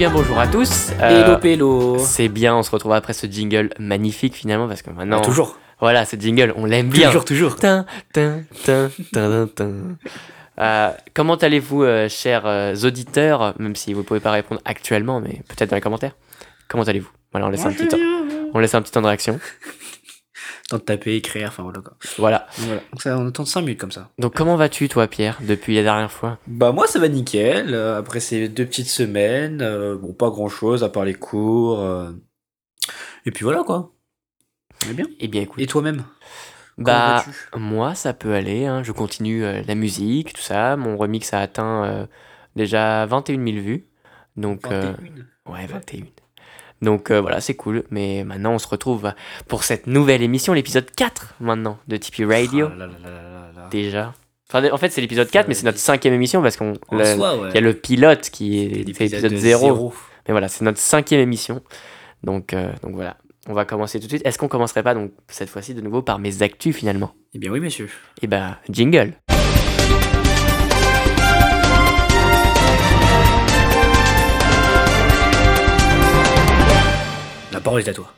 bien bonjour à tous. Hello Euh, Pélo c'est bien, on se retrouve après ce jingle magnifique finalement parce que maintenant. Ah, Toujours, Voilà, ce jingle, on l'aime bien. toujours, toujours. Tin, tin, tin. Euh, comment allez-vous, euh, chers euh, auditeurs, même si vous ne pouvez pas répondre actuellement, mais peut-être dans les commentaires Comment allez-vous? Voilà, on laisse, un petit temps, on laisse un petit temps de réaction. Temps de taper, écrire, enfin voilà quoi. Voilà. Voilà. Donc ça, on attend 5 minutes comme ça. Donc, comment vas-tu, toi, Pierre, depuis la dernière fois? Bah moi ça va nickel, euh, après ces deux petites semaines, euh, bon pas grand chose à part les cours. euh, Et puis voilà quoi. Est bien. Eh bien, écoute. Et toi-même? Bah, moi, ça peut aller. hein. Je continue euh, la musique, tout ça. Mon remix a atteint euh, déjà 21 000 vues. Donc, euh, 21. Ouais, 21. Donc euh, voilà, c'est cool. Mais maintenant, on se retrouve pour cette nouvelle émission, l'épisode 4 maintenant de Tipeee Radio. Ah là là là là là là. Déjà. Enfin, en fait, c'est l'épisode 4, mais c'est notre cinquième émission parce qu'on. Soi, ouais. Il y a le pilote qui est L'épisode fait l'épisode de 0. zéro. Mais voilà, c'est notre cinquième émission. Donc, euh, donc voilà, on va commencer tout de suite. Est-ce qu'on commencerait pas donc cette fois-ci de nouveau par mes actus finalement? Eh bien oui messieurs. Eh ben, jingle. La parole est à toi.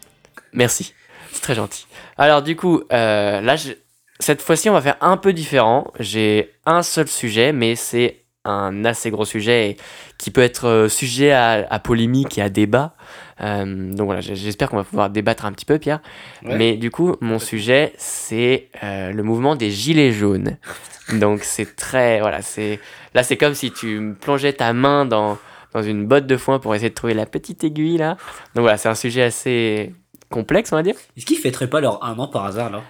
Merci, c'est très gentil. Alors du coup, euh, là, je- cette fois-ci, on va faire un peu différent. J'ai un seul sujet, mais c'est un assez gros sujet et qui peut être euh, sujet à, à polémique et à débat. Euh, donc voilà, j'espère qu'on va pouvoir débattre un petit peu, Pierre. Ouais. Mais du coup, mon sujet, c'est euh, le mouvement des gilets jaunes. Donc c'est très, voilà, c'est là, c'est comme si tu plongeais ta main dans dans une botte de foin pour essayer de trouver la petite aiguille là. Donc voilà, c'est un sujet assez complexe, on va dire. Est-ce qu'ils fêteraient pas leur un an par hasard là?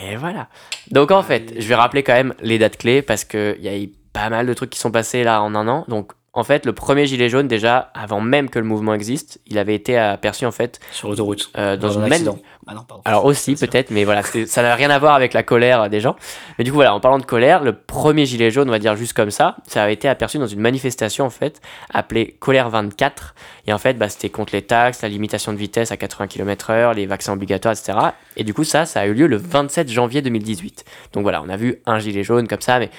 Et voilà. Donc en fait, je vais rappeler quand même les dates clés parce qu'il y a eu pas mal de trucs qui sont passés là en un an. Donc en fait, le premier gilet jaune, déjà, avant même que le mouvement existe, il avait été aperçu en fait Sur l'autoroute euh, dans, Dans une un même-. Ah non, pardon. Alors aussi peut-être, mais voilà, ça n'a rien à voir avec la colère des gens. Mais du coup voilà, en parlant de colère, le premier gilet jaune, on va dire juste comme ça, ça a été aperçu dans une manifestation en fait, appelée Colère 24. Et en fait, bah, c'était contre les taxes, la limitation de vitesse à 80 km/h, les vaccins obligatoires, etc. Et du coup ça, ça a eu lieu le 27 janvier 2018. Donc voilà, on a vu un gilet jaune comme ça, mais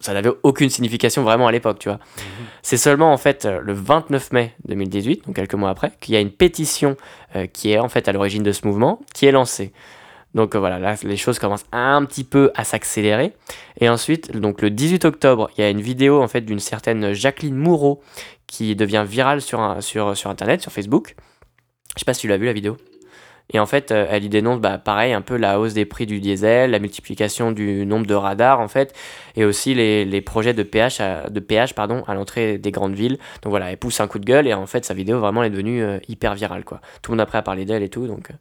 ça n'avait aucune signification vraiment à l'époque, tu vois. C'est seulement en fait euh, le 29 mai 2018, donc quelques mois après, qu'il y a une pétition euh, qui est en fait à l'origine de ce mouvement, qui est lancée. Donc euh, voilà, là les choses commencent un petit peu à s'accélérer. Et ensuite, donc le 18 octobre, il y a une vidéo en fait d'une certaine Jacqueline Moureau qui devient virale sur, un- sur, sur internet, sur Facebook. Je sais pas si tu l'as vu la vidéo. Et en fait, euh, elle y dénonce, bah, pareil, un peu la hausse des prix du diesel, la multiplication du nombre de radars, en fait, et aussi les, les projets de péage, à, de péage pardon, à l'entrée des grandes villes. Donc voilà, elle pousse un coup de gueule, et en fait, sa vidéo vraiment est devenue euh, hyper virale, quoi. Tout le monde après a parlé d'elle et tout, donc... euh.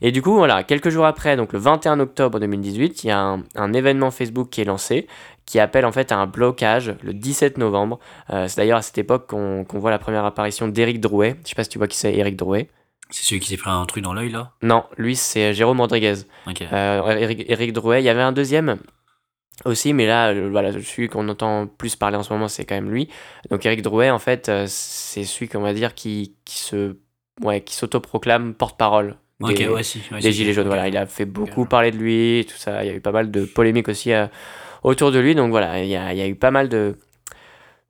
Et du coup, voilà, quelques jours après, donc le 21 octobre 2018, il y a un, un événement Facebook qui est lancé, qui appelle en fait à un blocage le 17 novembre. C'est d'ailleurs à cette époque qu'on qu'on voit la première apparition d'Éric Drouet. Je sais pas si tu vois qui c'est Éric Drouet. C'est celui qui s'est pris un truc dans l'œil là Non, lui c'est Jérôme Rodriguez. Ok. Euh, Eric, Eric Drouet, il y avait un deuxième aussi, mais là, euh, voilà, celui qu'on entend plus parler en ce moment, c'est quand même lui. Donc Eric Drouet, en fait, euh, c'est celui qu'on va dire qui, qui se, ouais, qui s'autoproclame porte-parole des, Ok, ouais, si. ouais, des gilets jaunes. Voilà, il a fait beaucoup parler de lui, tout ça. Il y a eu pas mal de polémiques aussi euh, autour de lui. Donc voilà, il y a, il y a eu pas mal de,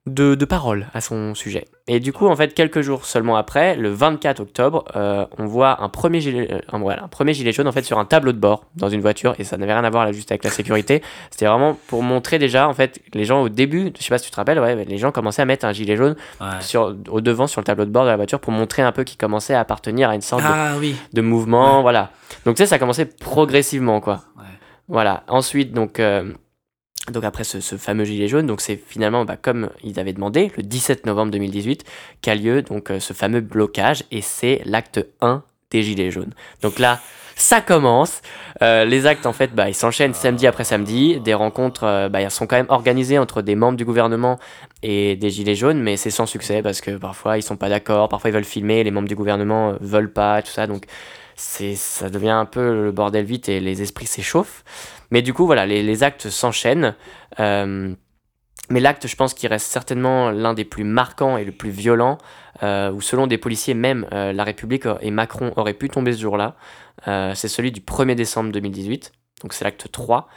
de, de paroles à son sujet. Et du coup, en fait, quelques jours seulement après, le 24 octobre, euh, on voit un premier gilet, euh, un, voilà, un premier gilet jaune en fait sur un tableau de bord dans une voiture et ça n'avait rien à voir là juste avec la sécurité. C'était vraiment pour montrer déjà en fait les gens au début, je sais pas si tu te rappelles, ouais, les gens commençaient à mettre un gilet jaune Ouais. sur au devant sur le tableau de bord de la voiture pour montrer un peu qu'ils commençaient à appartenir à une sorte de Ah oui. de mouvement, Ouais. voilà. Donc tu sais, ça a commencé progressivement, quoi. Voilà. Ensuite, donc, euh, donc après ce, fameux gilet jaune, donc c'est finalement, bah, comme ils avaient demandé, le 17 novembre 2018, qu'a lieu donc euh, ce fameux blocage, et c'est l'acte 1 des gilets jaunes. Donc là, ça commence. Euh, les actes, en fait, bah, ils s'enchaînent samedi après samedi. Des rencontres, euh, bah, elles sont quand même organisées entre des membres du gouvernement et des gilets jaunes, mais c'est sans succès parce que parfois ils sont pas d'accord, parfois ils veulent filmer, les membres du gouvernement veulent pas, tout ça. Donc c'est ça devient un peu le bordel vite et les esprits s'échauffent. Mais du coup, voilà, les, actes s'enchaînent. Euh, mais l'acte, je pense, qui reste certainement l'un des plus marquants et le plus violent, euh, où selon des policiers, même euh, la République et Macron auraient pu tomber ce jour-là, c'est celui du 1er décembre 2018. Donc c'est l'acte 3.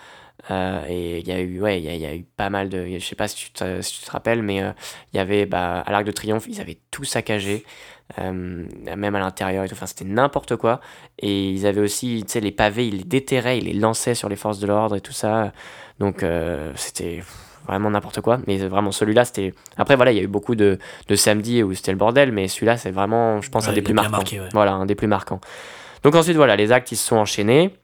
Euh, et il y a eu, ouais, il y a, il y a eu pas mal de. Je sais pas si tu te, si tu te rappelles, mais euh, il y avait bah, à l'Arc de Triomphe, ils avaient tout saccagé, euh, même à l'intérieur et tout. Enfin, c'était n'importe quoi. Et ils avaient aussi, tu sais, les pavés, ils les déterraient, ils les lançaient sur les forces de l'ordre et tout ça. Donc, c'était vraiment n'importe quoi. Mais vraiment, celui-là, c'était. Après, voilà, il y a eu beaucoup de, de samedis où c'était le bordel, mais celui-là, c'est vraiment, je pense, Ouais, un des plus marquants. marqué, ouais. Voilà, un des plus marquants. Donc ensuite, voilà, les actes, ils se sont enchaînés.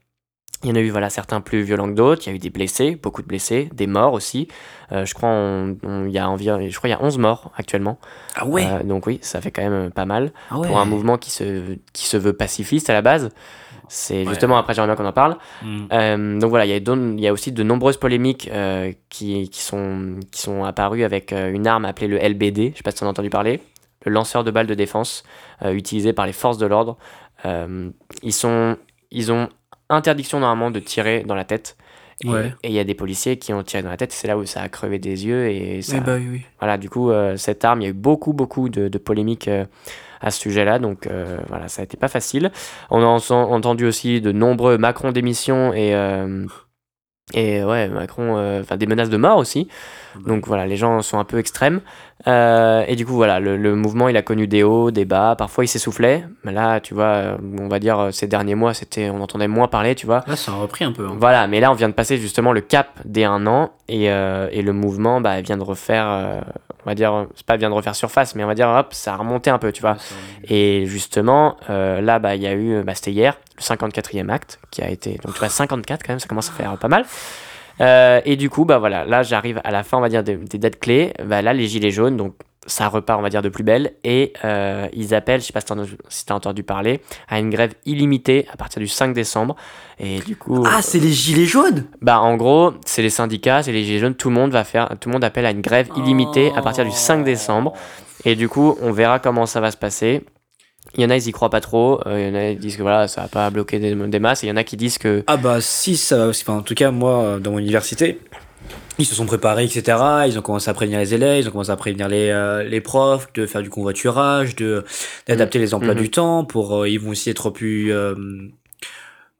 Il y en a eu voilà, certains plus violents que d'autres. Il y a eu des blessés, beaucoup de blessés, des morts aussi. Euh, je crois on- on- il y a environ, je crois il y a 11 morts actuellement. Ah ouais, Euh, donc oui, ça fait quand même pas mal ah ouais. pour un mouvement qui se, qui se veut pacifiste à la base. C'est Ouais. justement après j'aimerais bien qu'on en parle. Mm. Euh, donc voilà, il y, a don- il y a aussi de nombreuses polémiques qui, qui, sont, qui sont apparues avec une arme appelée le LBD, je sais pas si tu en as entendu parler, le lanceur de balles de défense utilisé par les forces de l'ordre. Ils, sont, ils ont interdiction normalement de tirer dans la tête. Et Ouais. et il y a des policiers qui ont tiré dans la tête, c'est là où ça a crevé des yeux. Et ça, Eh bah oui, oui. voilà, du coup, euh, cette arme, il y a eu beaucoup, beaucoup de, de polémiques euh, à ce sujet-là. Donc, euh, voilà, ça a été pas facile. On a en- entendu aussi de nombreux Macron démission et, et ouais, Macron, enfin, des menaces de mort aussi. Donc, voilà, les gens sont un peu extrêmes. Euh, et du coup, voilà, le, le mouvement, il a connu des hauts, des bas. Parfois, il s'essoufflait. Mais là, tu vois, euh, on va dire, euh, ces derniers mois, c'était, on entendait moins parler, tu vois. Là, ça a repris un peu. hein. Voilà, mais là, on vient de passer justement le cap des un an et, euh, et le mouvement bah, vient de refaire, euh, on va dire, c'est pas vient de refaire surface, mais on va dire, hop, ça a remonté un peu, tu vois. Ouais, Et justement, là, bah, il y a eu, bah, c'était hier, le 54e acte qui a été, donc tu vois, 54 quand même, ça commence à faire pas mal. Euh, et du coup, bah voilà, là, j'arrive à la fin, on va dire, des, des dates clés. Bah, là, les gilets jaunes, donc ça repart, on va dire, de plus belle. Et euh, ils appellent, je sais pas si t'as entendu parler, à une grève illimitée à partir du 5 décembre. Et du coup. Ah, c'est les gilets jaunes Bah en gros, c'est les syndicats, c'est les gilets jaunes, tout le monde va faire, tout le monde appelle à une grève illimitée à partir du 5 décembre. Et du coup, on verra comment ça va se passer. Il y en a, ils y croient pas trop. euh, il y en a, ils disent que voilà, ça va pas bloquer des, des masses. Et il y en a qui disent que Ah bah si, ça va. Enfin, en tout cas, moi, euh, dans mon université, ils se sont préparés, etc. Ils ont commencé à prévenir les élèves, ils ont commencé à prévenir les, euh, les profs de faire du convoiturage, de d'adapter les emplois Mhm. du temps. Pour, euh, ils vont aussi être plus, euh,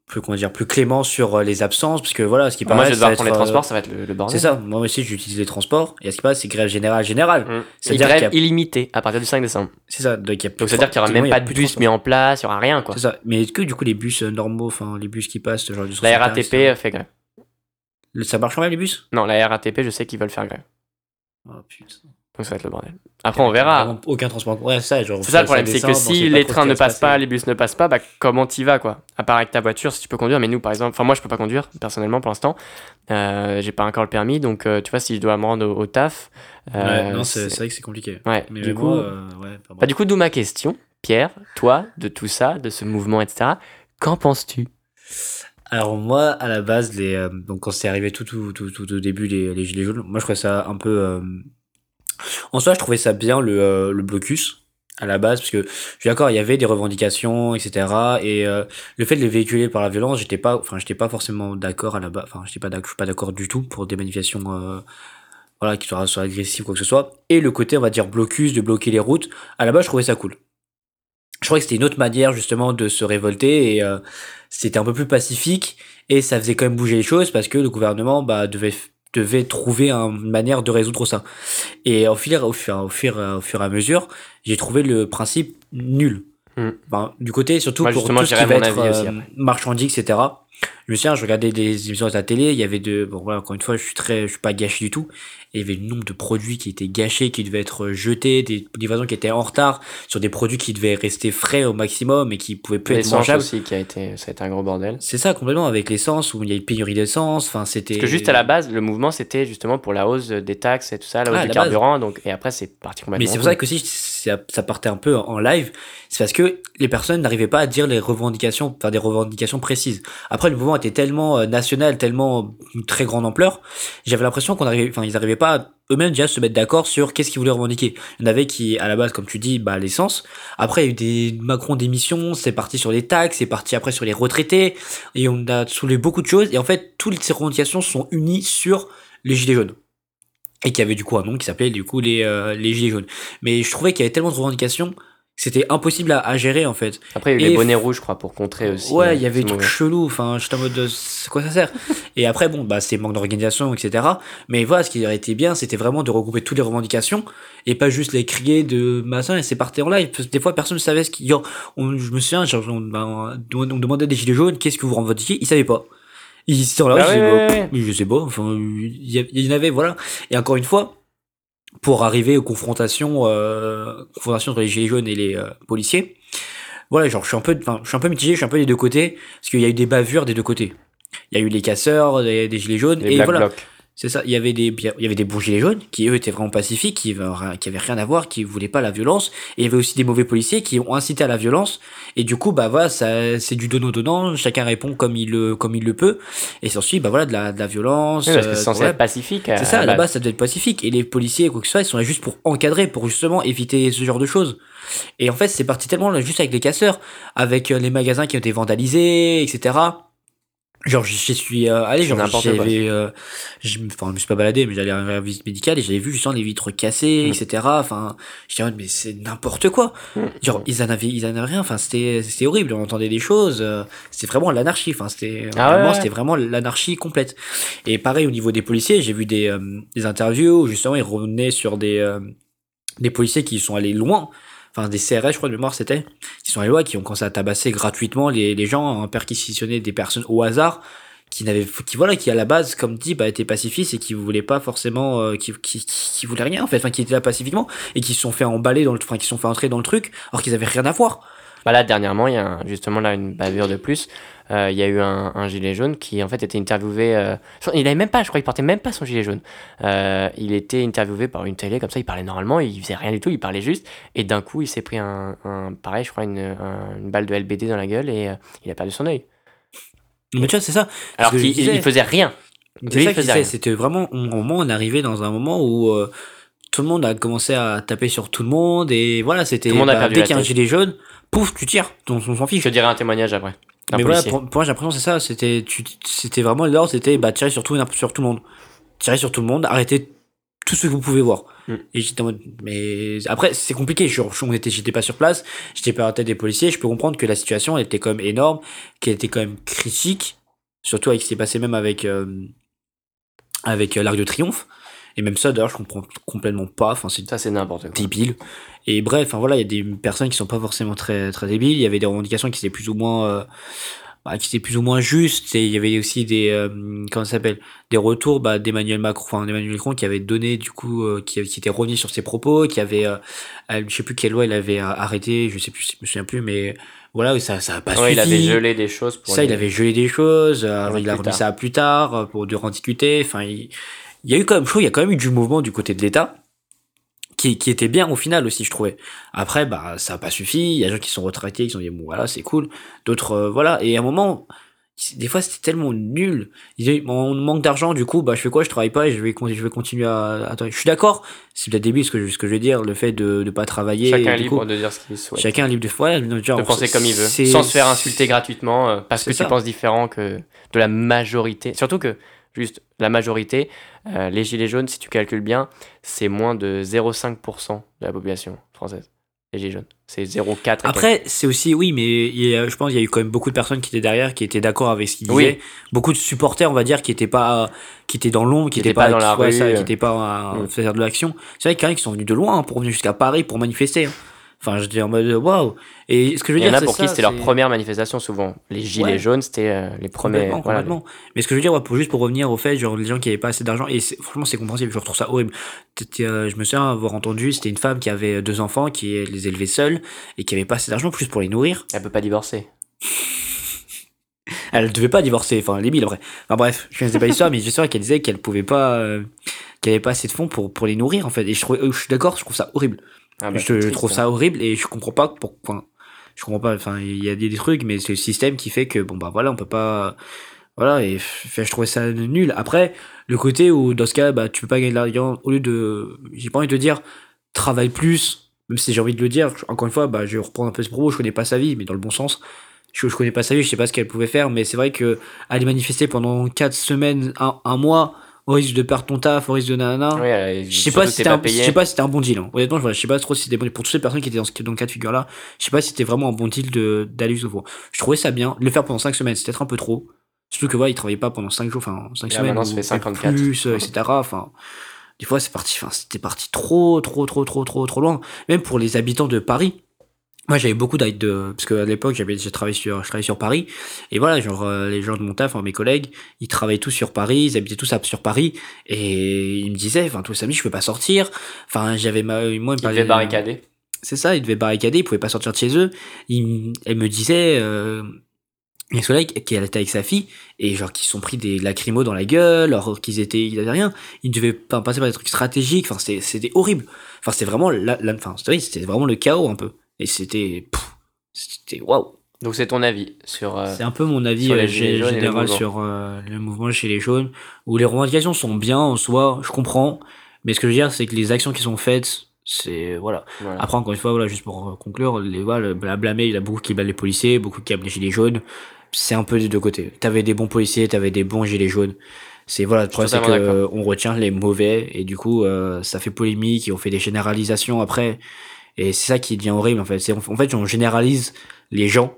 plus comment dire, plus cléments sur euh, les absences, parce que voilà, ce qui moi paraît, je vais prendre les euh, transports, ça va être le, le bordel. C'est ça. Moi aussi, j'utilise les transports. Et à ce qui passe, c'est grève générale, générale. Mmh. Une grève a- illimitée à partir du 5 décembre. C'est ça. Donc, il y a Donc c'est-à-dire qu'il y aura même pas de bus mis en place, il y aura rien quoi. C'est ça. Mais est-ce que du coup, les bus euh, normaux, enfin, les bus qui passent, genre du La 61, RATP fait grève. ça marche quand même les bus? Non, la RATP, je sais qu'ils veulent faire grève. Oh putain. Donc ça va être le bordel. Après, on verra. Aucun transport. Ouais, c'est ça. genre, C'est ça le problème, c'est que si les trains ne passent pas, les bus ne passent pas, bah comment t'y vas quoi? À part avec ta voiture, si tu peux conduire, mais nous par exemple, enfin moi je peux pas conduire personnellement pour l'instant, euh, j'ai pas encore le permis, donc euh, tu vois si je dois me rendre au, au taf. Ouais, euh, non, c'est c'est- vrai que c'est compliqué. Ouais, Mais du moi, coup, euh, ouais, bah, du coup d'où ma question, Pierre, toi de tout ça, de ce mouvement, etc. Qu'en penses-tu? Alors moi, à la base, les, euh, donc quand c'est arrivé tout, tout, tout, tout au début, les, les gilets jaunes, moi je trouvais ça un peu... En soi, je trouvais ça bien le, euh, le blocus à la base, parce que je suis d'accord, il y avait des revendications, etc. Et euh, le fait de les véhiculer par la violence, j'étais pas, pas forcément d'accord à la base, enfin, pas d'accord, du tout pour des manifestations, euh, voilà, qui soient, soient agressives, quoi que ce soit. Et le côté, on va dire, blocus, de bloquer les routes, à la base, je trouvais ça cool. Je trouvais que c'était une autre manière, justement, de se révolter, et c'était un peu plus pacifique, et ça faisait quand même bouger les choses, parce que le gouvernement, bah, devait devait trouver une manière de résoudre ça. Et au fur, au fur, au fur, au fur et à mesure, j'ai trouvé le principe nul. Enfin, du côté, surtout Moi, pour tout ce qui va être euh, etc. Je me souviens, je regardais des émissions à la télé, il y avait de, bon voilà, encore une fois, je suis très, je suis pas gâché du tout. Et il y avait le nombre de produits qui étaient gâchés, qui devaient être jetés, des livraisons qui étaient en retard, sur des produits qui devaient rester frais au maximum et qui pouvaient plus être L'essence mangeables. aussi qui a été, ça a été un gros bordel. C'est ça complètement avec l'essence où il y a une pénurie d'essence. Enfin, c'était. Parce que juste à la base, le mouvement c'était justement pour la hausse des taxes et tout ça, la hausse Ah, du la base. carburant, donc et après c'est parti complètement. Mais c'est pour ça que aussi ça, partait un peu en live, c'est parce que les personnes n'arrivaient pas à dire les revendications, faire des revendications précises. Après le mouvement était tellement euh, national, tellement euh, une très grande ampleur, j'avais l'impression qu'on arrivait, enfin ils n'arrivaient pas à eux-mêmes déjà se mettre d'accord sur qu'est-ce qu'ils voulaient revendiquer. Il y en avait qui à la base, comme tu dis, bah l'essence. Après il y a eu des Macron d'émissions, c'est parti sur les taxes, c'est parti après sur les retraités, et on a soulevé beaucoup de choses. Et en fait toutes ces revendications sont unies sur les gilets jaunes et qui avait du coup un nom qui s'appelait du coup les, euh, les gilets jaunes. Mais je trouvais qu'il y avait tellement de revendications c'était impossible à, à gérer en fait. Après, il y a eu Et les bonnets rouges, je crois, pour contrer aussi. euh, Ouais, il y avait des trucs chelous. Enfin, j'étais en mode, de, c'est quoi ça sert? Et après, bon, bah, c'est manque d'organisation, etc. Mais voilà, ce qui aurait été bien, c'était vraiment de regrouper toutes les revendications et pas juste les crier de machin et c'est parti en live. Des fois, personne ne savait ce qui. Genre, on- je me souviens, genre, on, ben, on demandait des gilets jaunes, qu'est-ce que vous revendiquez? Ils savaient pas. Ils étaient là, Ah je, sais ouais, pas, ouais, pff, je sais pas. Enfin, il y, en avait, voilà. Et encore une fois, pour arriver aux confrontations, euh, confrontations entre les gilets jaunes et les euh, policiers, voilà, genre, je suis un peu, enfin, je suis un peu mitigé, je suis un peu des deux côtés, parce qu'il y a eu des bavures des deux côtés. Il y a eu les casseurs, des, des gilets jaunes, Les et Black voilà. C'est ça. Il y avait des, il y avait des bons gilets jaunes qui eux étaient vraiment pacifiques, qui avaient, qui avaient rien à voir, qui voulaient pas la violence. Et il y avait aussi des mauvais policiers qui ont incité à la violence. Et du coup, bah voilà, ça, c'est du donnant donnant. Chacun répond comme il le, comme il le peut. Et s'ensuit, bah voilà, de la, de la violence. Oui, parce que euh, c'est censé être pacifique. à C'est ça, base, ça doit être pacifique. Et les policiers, quoi que ce soit, ils sont là juste pour encadrer, pour justement éviter ce genre de choses. Et en fait, c'est parti tellement là, juste avec les casseurs, avec euh, les magasins qui ont été vandalisés, etc. Genre, j'y suis euh, allé, genre, j'avais, euh, je me- enfin, je me suis pas baladé, mais j'allais à la visite médicale et j'avais vu justement les vitres cassées, Mm. etc. Enfin, j'étais en mode, mais c'est n'importe quoi. Mm. Genre, ils en avaient, ils en avaient rien. Enfin, c'était, c'était horrible. On entendait des choses. euh, c'était vraiment l'anarchie. Enfin, c'était, Ah vraiment, ouais. c'était vraiment l'anarchie complète. Et pareil au niveau des policiers, j'ai vu des, euh, des interviews où justement ils revenaient sur des, euh, des policiers qui sont allés loin. Enfin, des CRS, je crois, de mémoire, c'était. Qui sont allés loin, qui ont commencé à tabasser gratuitement les, les gens, à perquisitionner des personnes au hasard qui n'avaient qui voilà qui à la base comme dit bah étaient pacifistes et qui voulaient pas forcément euh, qui, qui, qui, qui voulaient rien en fait enfin qui étaient là pacifiquement et qui se sont fait emballer dans le enfin qui se sont fait entrer dans le truc alors qu'ils avaient rien à voir Bah là, dernièrement, il y a un- justement là une bavure de plus. Euh, il y a eu un, un gilet jaune qui en fait était interviewé. euh, il avait même pas, je crois, il portait même pas son gilet jaune. Euh, il était interviewé par une télé comme ça. Il parlait normalement, il faisait rien du tout, il parlait juste. Et d'un coup, il s'est pris un, un- pareil, je crois, une, un- une balle de LBD dans la gueule et il a perdu son œil. mais tu vois c'est ça Alors qu'il faisait rien. C'est ça il qui faisait c'était vraiment au moment on arrivait dans un moment où tout le monde a commencé à taper sur tout le monde et voilà c'était Tout le monde a bah, perdu dès qu'il y a un gilet jaune pouf tu tires on, on s'en fiche. Je te dirai un témoignage après. Un mais voilà pour, pour moi j'ai l'impression que c'est ça c'était tu- c'était vraiment l'ordre c'était bah tirer sur tout sur tout le monde. Tirer sur tout le monde arrêtez tout ce que vous pouvez voir. Mm. et j'étais en mode mais après c'est compliqué je, on était j'étais pas sur place j'étais pas à la tête des policiers je peux comprendre que la situation était quand même énorme qu'elle était quand même critique surtout avec ce qui s'est passé même avec euh, avec euh, l'Arc de Triomphe et même ça d'ailleurs je comprends complètement pas enfin c'est Ça, c'est n'importe quoi. débile. Et bref, enfin voilà, il y a des personnes qui sont pas forcément très très débiles. Il y avait des revendications qui étaient plus ou moins euh, bah, qui étaient plus ou moins justes. Et il y avait aussi des euh, comment ça s'appelle des retours bah, d'Emmanuel Macron, enfin d'Emmanuel Macron qui avait donné du coup euh, qui, qui était revenu sur ses propos, qui avait euh, je sais plus quelle loi il avait euh, arrêté, je sais plus, je me souviens plus, mais voilà, ça ça a pas Ouais, suffi. il avait gelé des choses pour. Ça, il avait gelé des choses, il a remis tard. ça à plus tard pour de rediscuter. Enfin, il, il y a eu quand même, je trouve, il y a quand même eu du mouvement du côté de l'État qui, qui était bien au final aussi, je trouvais. Après, bah, ça a pas suffi. Il y a des gens qui sont retraités, qui sont dit bon, voilà, c'est cool. D'autres, euh, voilà. Et à un moment, des fois, c'était tellement nul. Ils disaient, on manque d'argent, du coup, bah, je fais quoi? Je travaille pas et je vais, je vais continuer à. Attends, je suis d'accord. C'est peut-être débile ce que je, ce que je vais dire, le fait de ne pas travailler. Chacun est libre coup, de dire ce qu'il souhaite. chacun est libre de, genre, de penser comme il veut, sans se faire insulter gratuitement euh, parce que ça. tu penses différent que de la majorité. Surtout que, juste, la majorité, euh, les gilets jaunes, si tu calcules bien, c'est moins de 0,5% de la population française. Les gilets jaunes. C'est 0,4. et quelques. Après, c'est aussi, oui, mais il y a- je pense qu'il y a eu quand même beaucoup de personnes qui étaient derrière, qui étaient d'accord avec ce qu'il Oui. disait. Beaucoup de supporters, on va dire, qui étaient pas, qui étaient dans l'ombre, qui Qui étaient étaient pas, pas dans la rue, ça, euh. qui étaient pas à Mm. faire de l'action. C'est vrai qu'il y en a qui sont venus de loin hein, pour venir jusqu'à Paris pour manifester. hein. Enfin, j'étais en mode waouh. Et ce que je veux Il y en dire, a c'est pour qui c'était leur c'est- première manifestation souvent. Les gilets Ouais. jaunes, c'était euh, les premiers. Complètement, voilà, complètement. Mais ce que je veux dire, ouais, pour, juste pour revenir au fait, genre les gens qui avaient pas assez d'argent, et c'est- franchement c'est compréhensible, je trouve ça horrible. Euh, je me souviens avoir entendu, c'était une femme qui avait deux enfants, qui les élevait seule, et qui avait pas assez d'argent plus pour les nourrir. Elle peut pas divorcer. Elle devait pas divorcer, enfin les mille après. Enfin bref, je connaissais pas l'histoire, mais j'espère qu'elle disait qu'elle pouvait pas, euh, qu'elle avait pas assez de fonds pour, pour les nourrir en fait. Et je, euh, je suis d'accord, je trouve ça horrible. Ah bah, je, triste, trouve hein. ça horrible et je comprends pas pourquoi. Je comprends pas, enfin il y a des, des trucs, mais c'est le système qui fait que bon bah voilà, on peut pas. Voilà, et je trouvais ça nul. Après, le côté où dans ce cas, bah tu peux pas gagner de l'argent, au lieu de. J'ai pas envie de te dire, travaille plus, même si j'ai envie de le dire, encore une fois, bah je vais reprendre un peu ce propos, je connais pas sa vie, mais dans le bon sens. Je, je connais pas sa vie, je sais pas ce qu'elle pouvait faire, mais c'est vrai que aller manifester pendant 4 semaines, un, un mois, au risque de perdre ton taf, au risque de nanana. Euh, Je sais pas si c'était un, je sais pas si c'était un bon deal. hein. Honnêtement, je, sais pas trop si c'était bon. Pour toutes les personnes qui étaient dans ce, dans le cas de figure là, je sais pas si c'était vraiment un bon deal de, d'aller jusqu'au. Je trouvais ça bien. Le faire pendant 5 semaines, c'est peut-être un peu trop. Surtout que, voilà, il travaillait pas pendant 5 jours, enfin, 5 Là, semaines. maintenant, ça fait peut-être 54. Plus, euh, etc. Enfin, des fois, c'est parti, enfin, c'était parti trop, trop, trop, trop, trop, trop loin. Même pour les habitants de Paris. Moi, j'avais beaucoup d'aide de, parce qu'à l'époque, j'avais, j'ai travaillé sur, je travaillais sur Paris. Et voilà, genre, euh, les gens de mon taf, enfin, mes collègues, ils travaillaient tous sur Paris, ils habitaient tous à- sur Paris. Et ils me disaient, enfin, tous les samedis, je peux pas sortir. Enfin, j'avais ma, moi, ils me Il parlaient- devait barricader. c'est ça, ils devaient barricader, ils pouvaient pas sortir de chez eux. Il, elle me disait, euh, mes collègues, qu'elle était avec sa fille, et genre qu'ils se sont pris des lacrymos dans la gueule, alors qu'ils étaient, ils avaient rien. Ils devaient pas passer par des trucs stratégiques, enfin, c'était, c'était horrible. Enfin, c'était vraiment, la, la- enfin, c'était vraiment le chaos un peu. Et c'était, c'était, waouh. Donc c'est ton avis sur. euh, C'est un peu mon avis sur les euh, gilets jaunes général sur euh, le mouvement chez les jaunes, où les revendications sont bien en soi, je comprends, mais ce que je veux dire, c'est que les actions qui sont faites, c'est, voilà. voilà. Après, encore une fois, voilà, juste pour conclure, les, voilà, blâmer, il y a beaucoup qui blâment les policiers, beaucoup qui blâment les gilets jaunes. C'est un peu des deux côtés. T'avais des bons policiers, t'avais des bons gilets jaunes. C'est voilà, le problème c'est que on retient les mauvais et du coup euh, ça fait polémique et on fait des généralisations après et c'est ça qui devient horrible en fait. C'est en fait on généralise les gens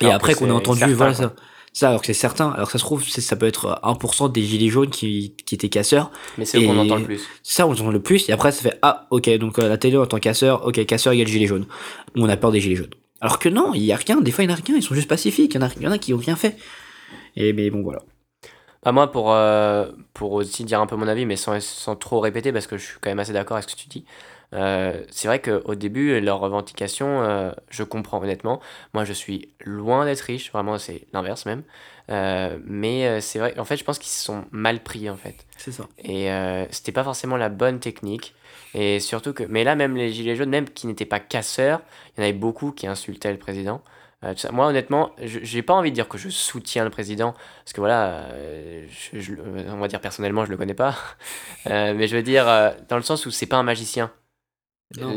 et Alors après qu'on a entendu certain, voilà quoi. ça. Ça alors que c'est certain. Alors que ça se trouve ça peut être 1% des gilets jaunes qui qui étaient casseurs Mais c'est eux qu'on entend le plus. ça, on entend le plus, et après, ça fait Ah, ok, donc euh, la télé en tant que casseur, ok, casseur égale gilet jaune. On a peur des gilets jaunes. Alors que non, il y a rien, des fois, il y en a rien, ils sont juste pacifiques, il y en a, il y en a qui ont rien fait. Et mais bon, voilà. Bah, moi, pour, euh, pour aussi dire un peu mon avis, mais sans, sans trop répéter, parce que je suis quand même assez d'accord avec ce que tu dis, euh, c'est vrai qu'au début, leurs revendications, euh, je comprends honnêtement. Moi, je suis loin d'être riche, vraiment, c'est l'inverse même. Euh, mais euh, c'est vrai, en fait, je pense qu'ils se sont mal pris, en fait. C'est ça. Et c'était pas forcément la bonne technique. Et surtout que. Mais là, même les Gilets jaunes, même qui n'étaient pas casseurs, il y en avait beaucoup qui insultaient le président. Moi, honnêtement, je- j'ai pas envie de dire que je soutiens le président, parce que voilà, je- je- on va dire personnellement, je le connais pas. Euh, mais je veux dire, dans le sens où c'est pas un magicien.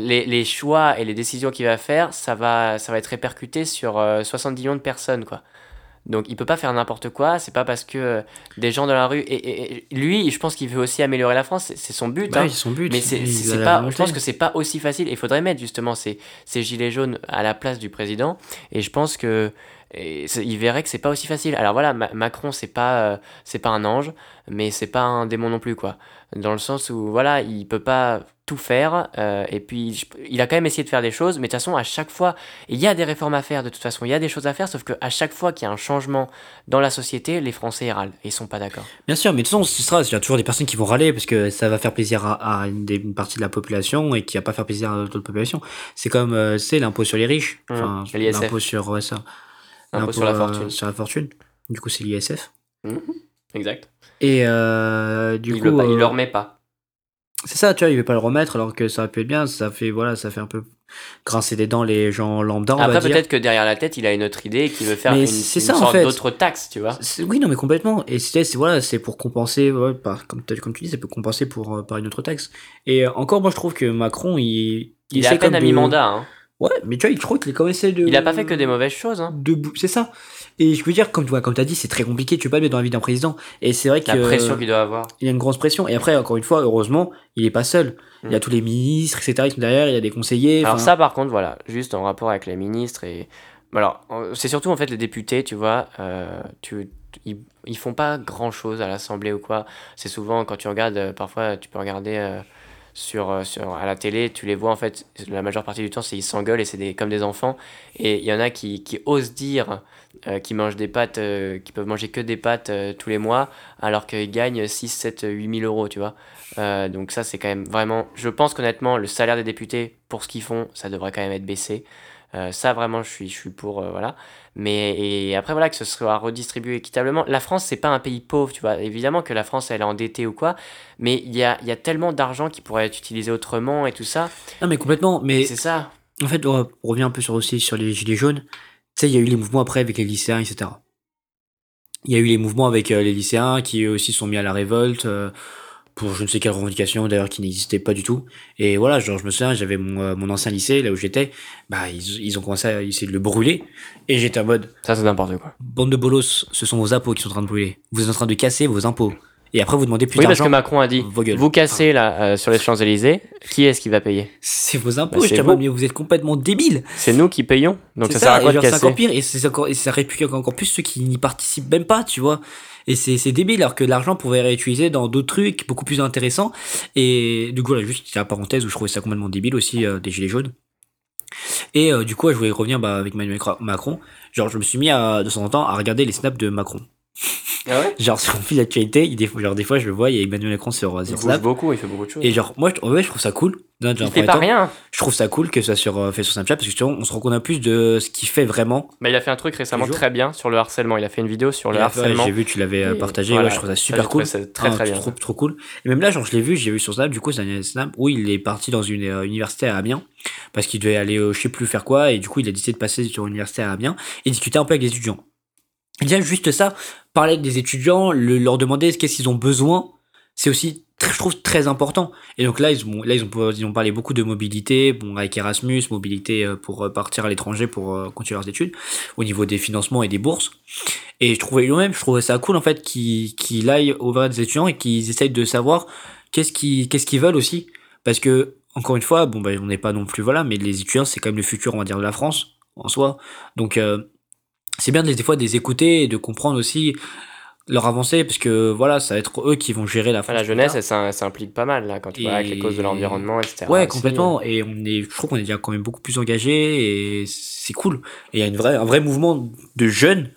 Les, les choix et les décisions qu'il va faire, ça va, ça va être répercuté sur euh, 70 millions de personnes, quoi. Donc il peut pas faire n'importe quoi, c'est pas parce que euh, des gens dans la rue. Et, et- et lui, je pense qu'il veut aussi améliorer la France, c'est- son but. Bah, hein. sont but. Mais c'est pas, je pense que c'est pas aussi facile. Il faudrait mettre justement ces, ces gilets jaunes à la place du président. Et je pense que il verrait que c'est pas aussi facile. Alors voilà, Ma- Macron c'est pas euh, c'est pas un ange, mais c'est pas un démon non plus quoi. Dans le sens où voilà, il peut pas tout faire. euh, et puis je- il a quand même essayé de faire des choses, mais de toute façon à chaque fois il y a des réformes à faire. De toute façon il y a des choses à faire, sauf que à chaque fois qu'il y a un changement dans la société, les Français râlent et ils sont pas d'accord. Bien sûr, mais de toute façon, ce sera, il y a toujours des personnes qui vont râler parce que ça va faire plaisir à, à une, des- une partie de la population et qui va pas faire plaisir à d'autres populations. C'est comme, euh, c'est l'impôt sur les riches. Mmh, Enfin, l'impôt sur, ça. Impôt sur la euh, fortune. sur la fortune. Du coup, c'est l'ISF. Exact. Et euh, du il, coup, le, il euh, le remet pas. c'est ça, tu vois, il veut pas le remettre alors que ça aurait pu être bien. Ça fait, voilà, ça fait un peu grincer des dents les gens lambda, Après, peut-être que derrière la tête, il a une autre idée et qu'il veut faire Mais une, ça, en sorte fait. d'autre taxe, tu vois. C'est- Oui, non, mais complètement. Et c'est c'est- voilà, c'est pour compenser, ouais, par, comme, comme tu dis, ça peut compenser pour, euh, par une autre taxe. Et encore, moi, je trouve que Macron, il. Il, a à peine à de- mi-mandat. Hein. Ouais, mais tu vois, il- je crois qu'il a quand même essayé de. Il a pas fait que des mauvaises choses. Hein. de C'est ça. Et je veux dire, comme tu vois, comme t'as dit, c'est très compliqué. Tu peux pas le mettre dans la vie d'un président. Et c'est vrai que. La pression qu'il doit avoir. Il y a une grosse pression. Et après, encore une fois, heureusement, il est pas seul. Il y a Mm. tous les ministres, etc. qui sont derrière. Il y a des conseillers. Alors ça, par contre, voilà, juste en rapport avec les ministres et... Alors, euh, c'est surtout en fait les députés, tu vois, euh, tu, ils, ils font pas grand-chose à l'Assemblée ou quoi. C'est souvent, quand tu regardes, euh, parfois, tu peux regarder euh, sur, sur, à la télé, tu les vois, en fait, la majeure partie du temps, c'est ils s'engueulent et c'est des, comme des enfants. Et il y en a qui, qui osent dire euh, qu'ils mangent des pâtes, euh, qui peuvent manger que des pâtes euh, tous les mois, alors qu'ils gagnent 6, 7, 8 000 euros, tu vois. Donc ça, c'est quand même vraiment... Je pense qu'honnêtement, le salaire des députés, pour ce qu'ils font, ça devrait quand même être baissé. Ça, vraiment, je suis, je suis pour, voilà. Mais et après, voilà, que ce soit redistribué équitablement. La France, c'est pas un pays pauvre, tu vois. Évidemment que la France, elle est endettée ou quoi, mais il y a, y a tellement d'argent qui pourrait être utilisé autrement et tout ça. Non, mais complètement. Mais C'est ça. En fait, on on revient un peu sur aussi sur les gilets jaunes. Tu sais, il y a eu les mouvements après avec les lycéens, etc. Il y a eu les mouvements avec euh, les lycéens qui eux aussi sont mis à la révolte euh, pour je ne sais quelle revendication d'ailleurs qui n'existait pas du tout. Et voilà, genre je me souviens, j'avais mon, euh, mon ancien lycée là où j'étais, bah ils, ils ont commencé à essayer de le brûler et j'étais en mode Ça, c'est n'importe quoi. bande de bolos, ce sont vos impôts qui sont en train de brûler. Vous êtes en train de casser vos impôts. Et après, vous demandez plus Oui, parce que d'argent. Macron a dit vous cassez là euh, sur les Champs-Élysées, qui est-ce qui va payer C'est vos impôts, Bah, je vous. mais vous êtes complètement débiles. C'est nous qui payons. Donc C'est ça, sert à quoi de c'est encore pire, et c'est encore, et ça répugne encore plus ceux qui n'y participent même pas, tu vois. Et c'est, débile, alors que l'argent pourrait être réutilisé dans d'autres trucs beaucoup plus intéressants. Et du coup, là, juste la parenthèse où je trouvais ça complètement débile aussi, euh, des gilets jaunes. Et euh, du coup, je voulais revenir bah, avec Emmanuel Macron. Genre, je me suis mis à, de temps en temps à regarder les snaps de Macron. Ah ouais Genre, sur mon fil d'actualité, il- des fois- genre, des fois, je le vois, il y a Emmanuel Macron sur, Il sur Snap. beaucoup, il fait beaucoup de choses. Et genre, moi, je, ouais, je trouve ça cool. Un il fait pas temps. rien. Je trouve ça cool que ça soit sur, euh, fait sur Snapchat parce que justement, on se rend compte un plus de ce qu'il fait vraiment. Mais il a fait un truc récemment très bien sur le harcèlement. Il a fait une vidéo sur le Il harcèlement. J'ai vu, tu l'avais euh, partagé, voilà. ouais, je trouve ça super cool. très Ah, très bien. Trop, trop cool. Et même là, genre, je l'ai vu, j'ai vu sur Snap, du coup, c'est un Snap où il est parti dans une euh, université à Amiens, parce qu'il devait aller, euh, je sais plus faire quoi, et du coup, il a décidé de passer sur une université à Amiens et discuter un peu avec les étudiants. Déjà, juste ça, parler avec des étudiants, le- leur demander qu'est-ce qu'ils ont besoin, c'est aussi, tr- je trouve, très important. Et donc là, ils ont, parlé beaucoup de mobilité, bon, avec Erasmus, mobilité euh, pour euh, partir à l'étranger pour euh, continuer leurs études, au niveau des financements et des bourses. Et je trouvais lui-même, je trouvais ça cool en fait qu'il qu'il aille au des étudiants et qu'ils essayent de savoir qu'est-ce qu'ils qu'est-ce qu'ils veulent aussi. Parce que, encore une fois, bon, bah, on n'est pas non plus, voilà, mais les étudiants, c'est quand même le futur, on va dire, de la France, en soi. Donc, euh, c'est bien de des fois de les écouter et de comprendre aussi leur avancée, parce que voilà, ça va être eux qui vont gérer la France. la jeunesse, s'im- s'implique pas mal là quand tu vois avec les causes de Et- l'environnement, etc. Ouais, aussi. complètement. Et on est, je trouve qu'on est déjà quand même beaucoup plus engagé et c'est cool. Et il y a une vraie, un vrai mouvement de jeunes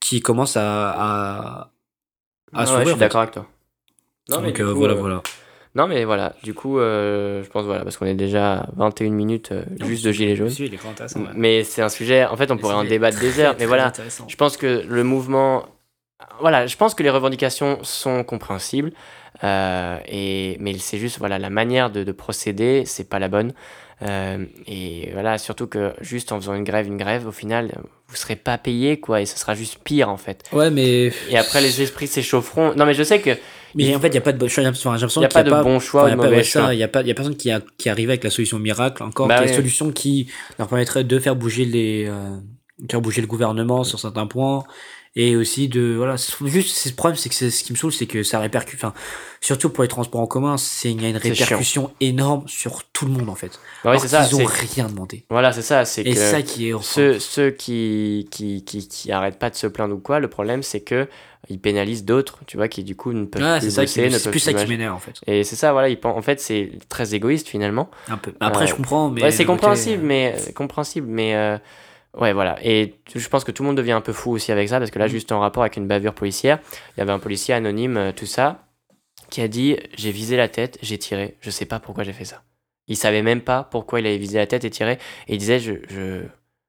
qui commence à, à, à Ah ouais, s'ouvrir, je suis d'accord avec toi. Non, mais Donc du euh, coup, voilà, euh, voilà. Non, mais voilà, du coup, euh, je pense, voilà, parce qu'on est déjà à 21 minutes euh, juste de Gilets jaunes. il est grand intéressant. ouais. Mais c'est un sujet, en fait, on pourrait en débattre des très, heures. Mais voilà, intéressant. je pense que le mouvement. Voilà, je pense que les revendications sont compréhensibles. euh, et, mais c'est juste, voilà, la manière de, de procéder, c'est pas la bonne. Euh, et voilà, surtout que juste en faisant une grève, une grève, au final, vous serez pas payé, quoi, et ce sera juste pire, en fait. Ouais, mais. Et après, les esprits s'échaufferont. Non, mais je sais que Mais en fait, il n'y a pas de bon choix. J'ai l'impression il qu'il n'y a de bon de y a pas- ouais, ça, choix. Il n'y a, pas- y a personne qui, a, qui arrive avec la solution miracle. Encore Bah a ouais. des solutions qui leur permettraient de faire bouger les. euh, de faire bouger le gouvernement sur certains points. Et aussi de. Voilà. Juste, c'est le problème, c'est que ce qui me saoule, c'est que ça répercute. Enfin, surtout pour les transports en commun, c'est il y a une répercussion énorme sur tout le monde, en fait. Bah oui, Alors c'est ça. qu'ils ont rien demandé. Voilà, c'est ça. C'est Et que ça qui est. ceux, ceux qui, qui, qui, qui arrêtent pas de se plaindre ou quoi, le problème, c'est que ils pénalisent d'autres, tu vois, qui du coup ne peuvent ouais, plus bosser, c'est plus ça qui m'énerve, en fait. Et c'est ça, voilà, ils en fait, c'est très égoïste finalement. Un peu. Après, Ouais. je comprends, mais. ouais, c'est côté, compréhensible, euh, mais euh, compréhensible, mais euh, ouais, voilà. Et je pense que tout le monde devient un peu fou aussi avec ça, parce que là, Mhm. juste en rapport avec une bavure policière, il y avait un policier anonyme, euh, tout ça, qui a dit j'ai visé la tête, j'ai tiré, je sais pas pourquoi j'ai fait ça. Il savait même pas pourquoi il avait visé la tête et tiré, et il disait je je,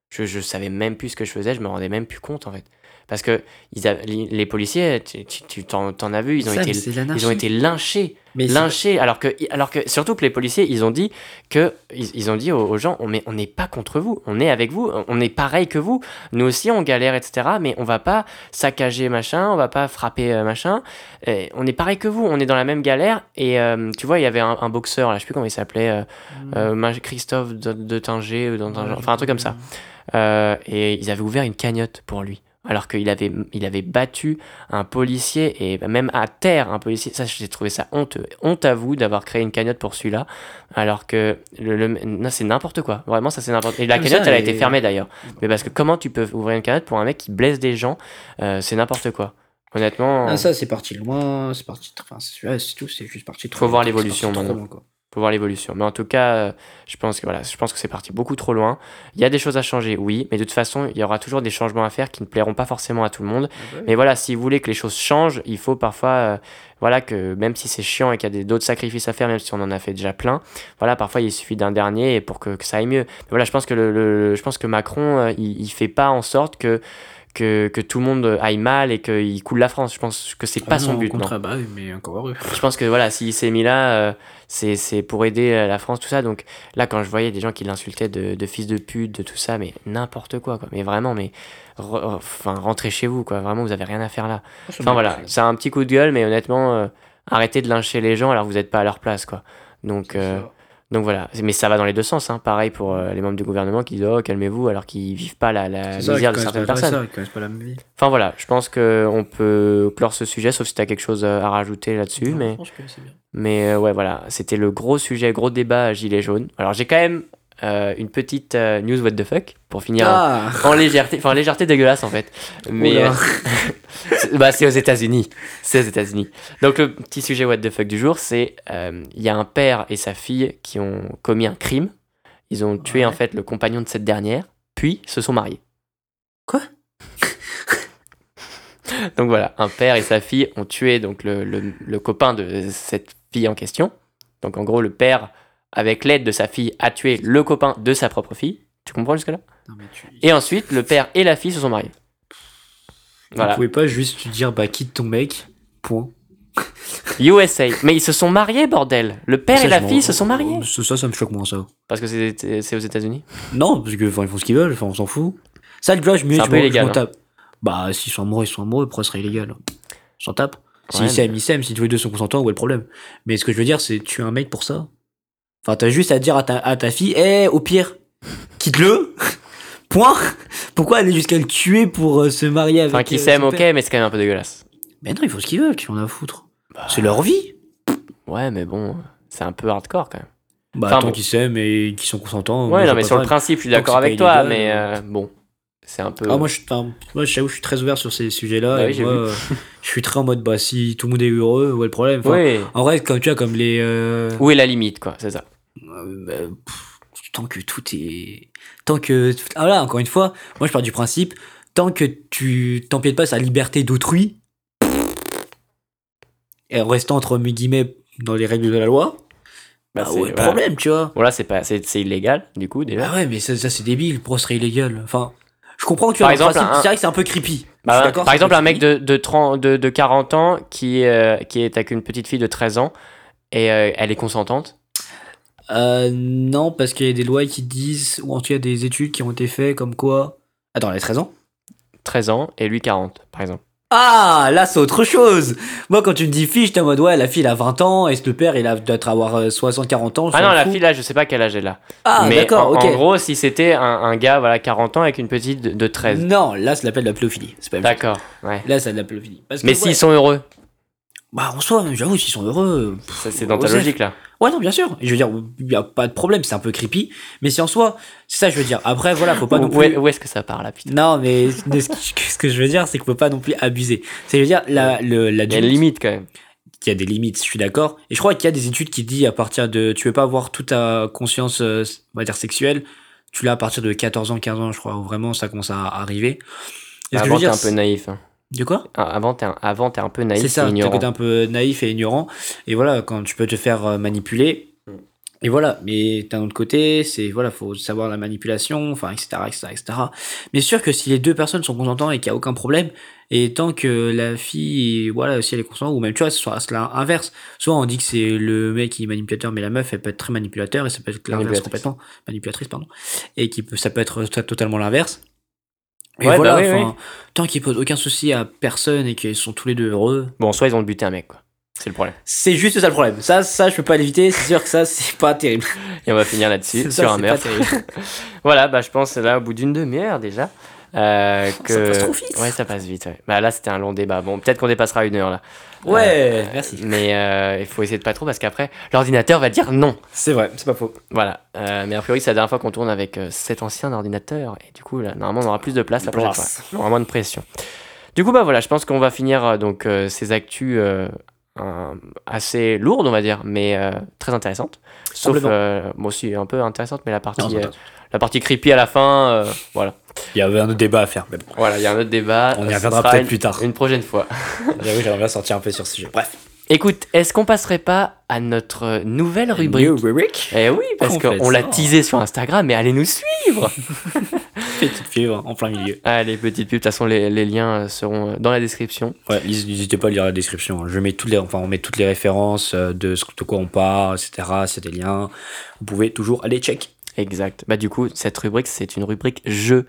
je je savais même plus ce que je faisais, je me rendais même plus compte en fait. Parce que ils a- les les policiers, tu tu- t'en t'en as vu, ils ont ça, été ils ont été lynchés Mais lynchés. Alors que alors que surtout que les policiers ils ont dit que ils, ils ont dit aux, aux gens on n'est pas contre vous on est avec vous on est pareil que vous. Nous aussi on galère etc mais on va pas saccager machin on va pas frapper euh, machin. Et on est pareil que vous on est dans la même galère. Et euh, tu vois il y avait un, un boxeur là je sais plus comment il s'appelait euh, Ma- Christophe de, de Tinger ou dans un genre- enfin un truc comme ça. et ils avaient ouvert une cagnotte pour lui. Alors qu'il avait, il avait battu un policier et même à terre un policier. Ça, j'ai trouvé ça honteux. Honte à vous d'avoir créé une cagnotte pour celui-là. Alors que le, le- non, c'est n'importe quoi. Vraiment, ça c'est n'importe. Et la Comme cagnotte, elle a été fermée d'ailleurs. Mais parce que comment tu peux ouvrir une cagnotte pour un mec qui blesse des gens Euh, C'est n'importe quoi. Honnêtement, Ah, ça, c'est parti loin, c'est parti. Enfin, c'est ouais, tout, c'est juste parti trop Faut voir l'évolution maintenant. loin, quoi. Faut voir l'évolution. Mais en tout cas, euh, je pense que voilà, je pense que c'est parti beaucoup trop loin. Il y a des choses à changer, oui, mais de toute façon, il y aura toujours des changements à faire qui ne plairont pas forcément à tout le monde. Mais voilà, si vous voulez que les choses changent, il faut parfois, euh, voilà, que même si c'est chiant et qu'il y a d'autres sacrifices à faire, même si on en a fait déjà plein, voilà, parfois il suffit d'un dernier pour que, que ça aille mieux. Mais voilà, je pense que le, le- je pense que Macron, euh, il, il fait pas en sorte que que, que tout le monde aille mal et qu'il coule la France. Je pense que c'est pas Ah son non, but. Non. bah oui, mais encore heureux. Je pense que voilà, s'il s'est mis là, euh, c'est c'est pour aider euh, la France, tout ça. Donc là, quand je voyais des gens qui l'insultaient de, de fils de pute, de tout ça, mais n'importe quoi, quoi. Mais vraiment, mais re- enfin, rentrez chez vous, quoi. Vraiment, vous avez rien à faire là. Enfin voilà, c'est un petit coup de gueule, mais honnêtement, euh, arrêtez de lyncher les gens alors que vous n'êtes pas à leur place, quoi. Donc, euh, Donc voilà, mais ça va dans les deux sens. Hein. Pareil pour euh, les membres du gouvernement qui disent oh calmez-vous alors qu'ils vivent pas la, la ça, misère de certaines personnes. ça, ils connaissent pas la vie. Enfin voilà, je pense qu'on peut clore ce sujet, sauf si tu as quelque chose à rajouter là-dessus. Mais je pense que c'est bien. Mais euh, ouais, voilà, c'était le gros sujet, gros débat Gilet jaune. Alors j'ai quand même euh, une petite euh, news what the fuck pour finir Ah en légèreté, enfin en légèreté dégueulasse en fait. Mais bah, c'est aux États-Unis. C'est aux États-Unis. Donc le petit sujet what the fuck du jour, c'est il y a un père et sa fille qui ont commis un crime. Ils ont tué Ouais. en fait le compagnon de cette dernière, puis se sont mariés. Quoi? Donc voilà, un père et sa fille ont tué donc le, le- le copain de cette fille en question. Donc en gros, le père, avec l'aide de sa fille, a tué le copain de sa propre fille. Tu comprends jusque-là? Tu... Et ensuite, le père et la fille se sont mariés. Vous Voilà. pouvez pas juste te dire bah quitte ton mec, point. USA. Mais ils se sont mariés, bordel. Le père Ça, et la fille se sont mariés. Ça, ça, me choque moins ça. Parce que c'est aux États-Unis? Non, parce que enfin, ils font ce qu'ils veulent, enfin, on s'en fout. Ça, le vois, je me hein. tape. Bah, s'ils sont amoureux, ils sont amoureux, pourquoi ce serait illégal S'en tape. S'ils Ouais, s'aiment, ils s'aiment, si tous les deux sont consentants, où est le problème? Mais ce que je veux dire, c'est tuer un mec pour ça? Enfin, t'as juste à dire à ta, à ta fille, eh, au pire, quitte-le Point Pourquoi aller jusqu'à le tuer pour euh, se marier avec Enfin, qui euh, s'aiment, son ok, mais c'est quand même un peu dégueulasse. Mais non, ils font ce qu'ils veulent, qui en a à foutre. c'est leur vie Ouais, mais bon, c'est un peu hardcore quand même. Bah, Enfin, tant bon. qu'ils s'aiment et qu'ils sont consentants. Ouais, non, mais sur le principe, je suis d'accord avec toi, mais euh, euh, bon, c'est un peu. Ah, moi, je, enfin, moi, je suis très ouvert sur ces sujets-là. Oui, moi, euh, je suis très en mode, bah, si tout le monde est heureux, où est le problème Enfin, Oui. En vrai, comme tu vois, comme les. euh, Où est la limite, quoi, c'est ça. euh, bah, pff, tant que tout est. Tant que. Ah là, encore une fois, moi, je pars du principe, tant que tu t'empiètes pas la liberté d'autrui, et en restant entre mes guillemets dans les règles de la loi, Bah, bah, c'est- où est le voilà. problème, tu vois Bon, là, c'est pas, c'est illégal, du coup, déjà. Bah ouais, mais ça, ça, c'est débile, pourquoi ce serait illégal Enfin, je comprends que tu Par le exemple, un- c'est vrai que c'est un peu creepy. Bah, par exemple, un mec de, de, 30, de, de 40 ans qui, euh, qui est avec une petite fille de 13 ans et euh, elle est consentante. Euh, non, parce qu'il y a des lois qui disent, ou en tout cas des études qui ont été faites comme quoi. Attends, elle a 13 ans? 13 ans et lui 40, par exemple. Ah, là c'est autre chose Moi quand tu me dis fille, j'étais en mode ouais, la fille elle a 20 ans et le père il a doit être avoir euh, 60-40 ans. Ah non, la fille là, je sais pas quel âge elle a. Ah, Mais d'accord, en, ok. en gros, si c'était un, un gars, voilà, 40 ans avec une petite de, de 13. Non, là ça l'appelle de la pédophilie. C'est pas. D'accord, ouais. Là c'est de la pédophilie. Parce que, Mais ouais, s'ils sont heureux, Bah en soi, j'avoue, s'ils sont heureux. ça c'est dans ta logique là. Ouais, non, bien sûr. Je veux dire, il y a pas de problème, c'est un peu creepy. Mais si en soi, c'est ça, je veux dire. Après, voilà, faut pas non plus. où est-ce que ça part là, putain? Non, mais ce, que, je veux dire, c'est qu'on peut pas non plus abuser. C'est, je veux dire, la, Il y a une limite quand même. qu'il y a des limites, je suis d'accord. Et je crois qu'il y a des études qui disent à partir de. Tu veux pas avoir toute ta conscience, euh, on va dire, sexuelle. Tu l'as à partir de 14 ans, 15 ans, je crois, où vraiment ça commence à arriver. Et Avant, t'es un peu naïf. hein. De quoi Ah, Avant, t'es un, avant, t'es un peu naïf C'est ça, et t'as un peu naïf et ignorant. Et voilà, quand tu peux te faire euh, manipuler. Mm. Et voilà, mais d'un autre côté, c'est voilà, faut savoir la manipulation, enfin, etc., etc., etc. Mais sûr que si les deux personnes sont consentantes et qu'il n'y a aucun problème, et tant que la fille, voilà, si elle est consentante, ou même tu vois, ce soit cela inverse. Soit on dit que c'est le mec qui est manipulateur, mais la meuf, elle peut être très manipulateur et ça peut être l'inverse Manipulatrice. complètement, manipulatrice, pardon, et qui peut, ça peut être to- totalement l'inverse. Et Ouais, voilà, bah tant qu'ils posent aucun souci à personne et qu'ils sont tous les deux heureux, Bon, soit ils ont buté un mec, quoi. C'est le problème. c'est juste ça le problème. Ça, ça, je peux pas l'éviter. C'est sûr que ça, c'est pas terrible. Et on va finir là-dessus, C'est ça, sur un meurtre. Voilà, bah, je pense là, au bout d'une demi-heure déjà. Euh, que... Ça passe trop vite. Ouais, ça passe vite. Ouais. Bah, là, c'était un long débat. Bon, peut-être qu'on dépassera une heure là. Ouais, merci. Mais euh, il faut essayer de pas trop parce qu'après, l'ordinateur va dire non. C'est vrai, c'est pas faux. Voilà. Euh, mais a priori, c'est la dernière fois qu'on tourne avec euh, cet ancien ordinateur. Et du coup, là, normalement, on aura plus de place la prochaine fois. On aura moins de pression. Du coup, bah voilà, je pense qu'on va finir euh, donc euh, ces actus euh, assez lourdes, on va dire, mais euh, très intéressantes. Sauf, euh, moi aussi, un peu intéressante, mais la partie, Non, euh, la partie creepy à la fin, euh, voilà. Il y avait un autre débat à faire. Mais bon, Voilà, il y a un autre débat. on y reviendra peut-être plus tard. Une prochaine fois. J'avoue, j'aimerais bien sortir un peu sur ce sujet. Bref. Écoute, est-ce qu'on passerait pas à notre nouvelle rubrique New rubrique. Eh oui, parce qu'on l'a teasé sur Instagram, mais allez nous suivre Petite fièvre en plein milieu. Allez, petites pubs, de toute façon, les, les liens seront dans la description. Ouais, n'hésitez pas à lire la description. hein. Je mets toutes les, enfin, on met toutes les références euh, de ce de quoi on parle, etc. A des liens, vous pouvez toujours aller check. Exact. Bah du coup, cette rubrique, c'est une rubrique jeu.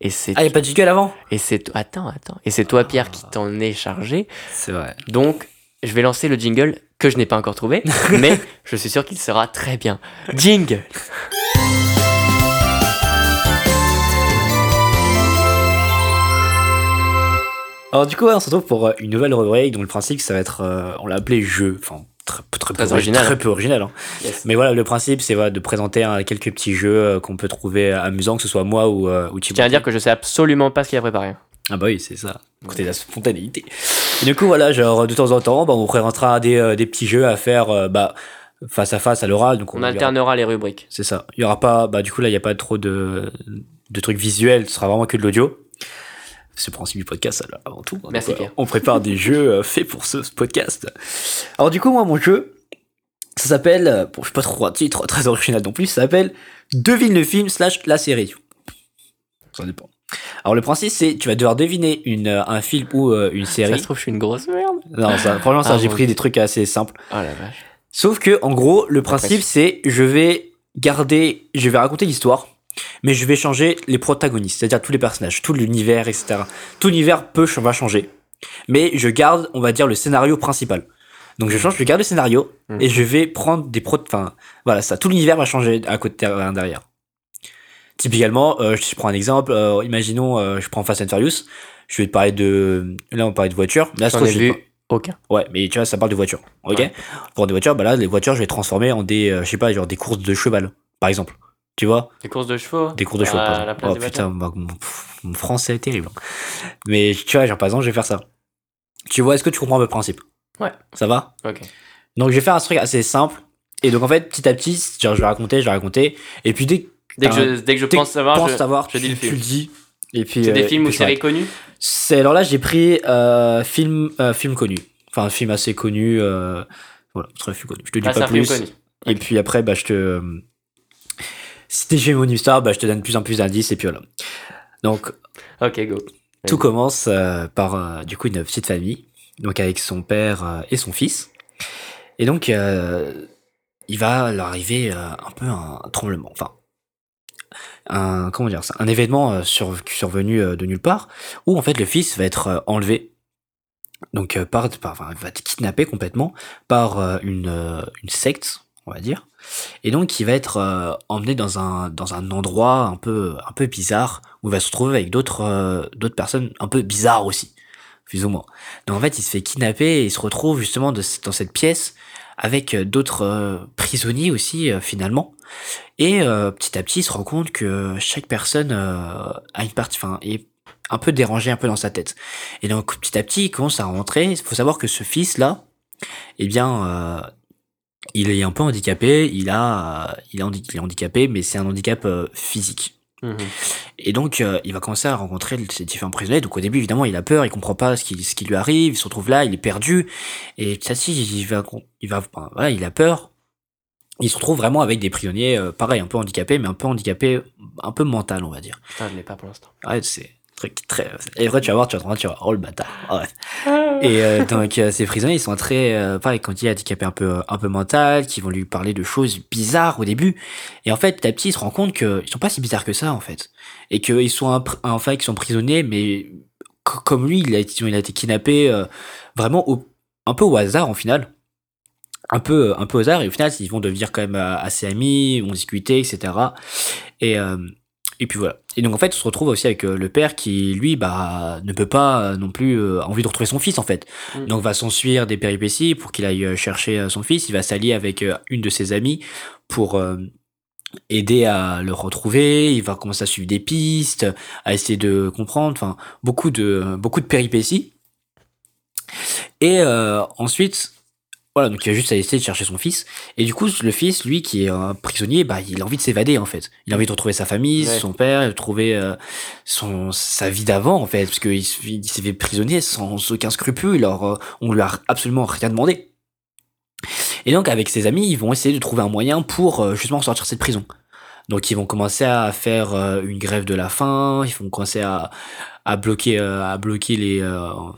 Et c'est... Ah, y a pas de jingle avant? Et c'est... Attends, attends. Et c'est toi, Pierre, qui t'en est chargé. C'est vrai. Donc, je vais lancer le jingle que je n'ai pas encore trouvé, mais je suis sûr qu'il sera très bien. Jingle Alors du coup, ouais, on se retrouve pour euh, une nouvelle rubrique dont le principe, ça va être, euh, on l'a appelé jeu, enfin très, très, Très peu, original. très peu original. hein. Yes. Mais voilà, le principe, c'est voilà, de présenter euh, quelques petits jeux qu'on peut trouver amusants, que ce soit moi ou, euh, ou Je tiens à dire que je sais absolument pas ce qu'il a préparé. Ah bah oui, c'est ça. Côté de la spontanéité. Et du coup, voilà, genre de temps en temps, bah, on présentera des, euh, des petits jeux à faire euh, bah, face à face à l'oral. Donc On aura- alternera les rubriques. C'est ça. Il y aura pas, bah du coup là, il y a pas trop de, de trucs visuels. Ce sera vraiment que de l'audio. C'est le principe du podcast là, avant tout. Merci, euh, Pierre. on prépare des jeux euh, faits pour ce, ce podcast. Alors du coup, moi, mon jeu, ça s'appelle, euh, bon, je sais pas trop un titre très original non plus. Ça s'appelle Devine le film slash la série. Ça dépend. Alors le principe, c'est tu vas devoir deviner une, euh, un film ou euh, une Ça série. se trouve, je suis une grosse merde. Non, ça, franchement, ça, Ah, j'ai pris des trucs assez simples. Oh la vache. Sauf que, en gros, le principe, c'est je vais garder, je vais raconter l'histoire, mais je vais changer les protagonistes, c'est-à-dire tous les personnages, tout l'univers, etc. Tout l'univers peut va changer, mais je garde, on va dire, le scénario principal. Donc je change, je garde le scénario Mhm. et je vais prendre des pro, enfin voilà, ça, tout l'univers va changer à côté derrière. Typiquement, euh, je prends un exemple, euh, imaginons, euh, je prends Fast and Furious, je vais te parler de, là on parlait de voiture, là J'en ce ai que j'ai vu aucun. Ouais, mais tu vois, ça parle de voitures. Ok? Ouais. Pour des voitures, bah là, les voitures, je vais transformer en des, euh, je sais pas, genre des courses de cheval, par exemple. Tu vois? Des courses de chevaux? Des courses de chevaux, la place Oh des putain, bah, mon, pff, mon français est terrible. Mais tu vois, genre par exemple, je vais faire ça. Tu vois, est-ce que tu comprends le principe? Ouais. Ça va? Ok. Donc je vais faire un truc assez simple. Et donc en fait, petit à petit, genre, je vais raconter, je vais raconter. Et puis dès que Dès que je, dès que je pense savoir, tu penses je, savoir, je dis tu, le tu film. le dis. Et puis, C'est des euh, films ou séries connues c'est alors là j'ai pris euh, film euh, film connu. Enfin un film assez connu euh, voilà, très connu. Je te dis Ah, pas plus. connu. Et puis après bah je te si t'es chez mon histoire, bah je te donne de plus en plus d'indices et puis voilà. Donc Ok, go. tout commence par du coup une petite famille donc avec son père et son fils. Et donc il va leur arriver un peu un tremblement enfin un comment dire ça un événement euh, sur, survenu euh, de nulle part où en fait le fils va être euh, enlevé. Donc par, par enfin, va être kidnappé complètement par une secte on va dire. Et donc il va être emmené dans un dans un endroit un peu un peu bizarre où il va se retrouver avec d'autres d'autres personnes un peu bizarres aussi plus ou moins. Donc en fait il se fait kidnapper et il se retrouve justement dans cette pièce avec euh, d'autres euh, prisonniers aussi euh, finalement et petit à petit, il se rend compte que chaque personne a une partie, enfin, est un peu dérangée un peu dans sa tête. Et donc petit à petit, il commence à rentrer. Il faut savoir que ce fils-là, eh bien, il est un peu handicapé. Il a, il est, handicapé, mais c'est un handicap physique. Mhm. Et donc, euh, il va commencer à rencontrer ces différents prisonniers. Donc, au début, évidemment, il a peur, il comprend pas ce qui, ce qui lui arrive, il se retrouve là, il est perdu. Et petit à petit, il va, il va, voilà, il a peur. Il se retrouve vraiment avec des prisonniers, euh, pareil, un peu handicapés, mais un peu handicapés, un peu mental, on va dire. Putain, je l'ai pas pour l'instant. Ouais, c'est très, très. Et après, tu vas voir, tu vas te rendre, tu vas, oh le bâtard. Ah ouais. Et euh, donc, euh, ces prisonniers, ils sont très, euh, pareil, quand il est handicapé un peu, un peu mental, qui vont lui parler de choses bizarres au début. Et en fait, petit à petit, il se rend compte qu'ils sont pas si bizarres que ça, en fait. Et qu'ils sont, un, enfin, qu'ils sont prisonniers, mais co- comme lui, il a, été- il a été kidnappé euh, vraiment au, un peu au hasard, en final. Un peu, un peu au hasard, et au final, ils vont devenir quand même assez amis, ils vont discuter, etc. Et, euh, et puis voilà. Et donc en fait, on se retrouve aussi avec euh, le père qui, lui, bah, ne peut pas euh, non plus euh, envie de retrouver son fils en fait. Mm. Donc va s'ensuivre des péripéties pour qu'il aille chercher son fils. Il va s'allier avec une de ses amies pour euh, aider à le retrouver. Il va commencer à suivre des pistes, à essayer de comprendre. Enfin, beaucoup de beaucoup de péripéties. Et euh, ensuite, voilà, donc il va juste à essayer de chercher son fils. Et du coup, le fils, lui, qui est un prisonnier, bah, il a envie de s'évader, en fait. Il a envie de retrouver sa famille, Ouais. son père, de retrouver euh, son, sa vie d'avant, en fait. Parce qu'il il s'est fait prisonnier sans aucun scrupule. Alors, euh, on lui a absolument rien demandé. Et donc, avec ses amis, ils vont essayer de trouver un moyen pour euh, justement sortir de cette prison. Donc, ils vont commencer à faire une grève de la faim. Ils vont commencer à, à bloquer, à bloquer les,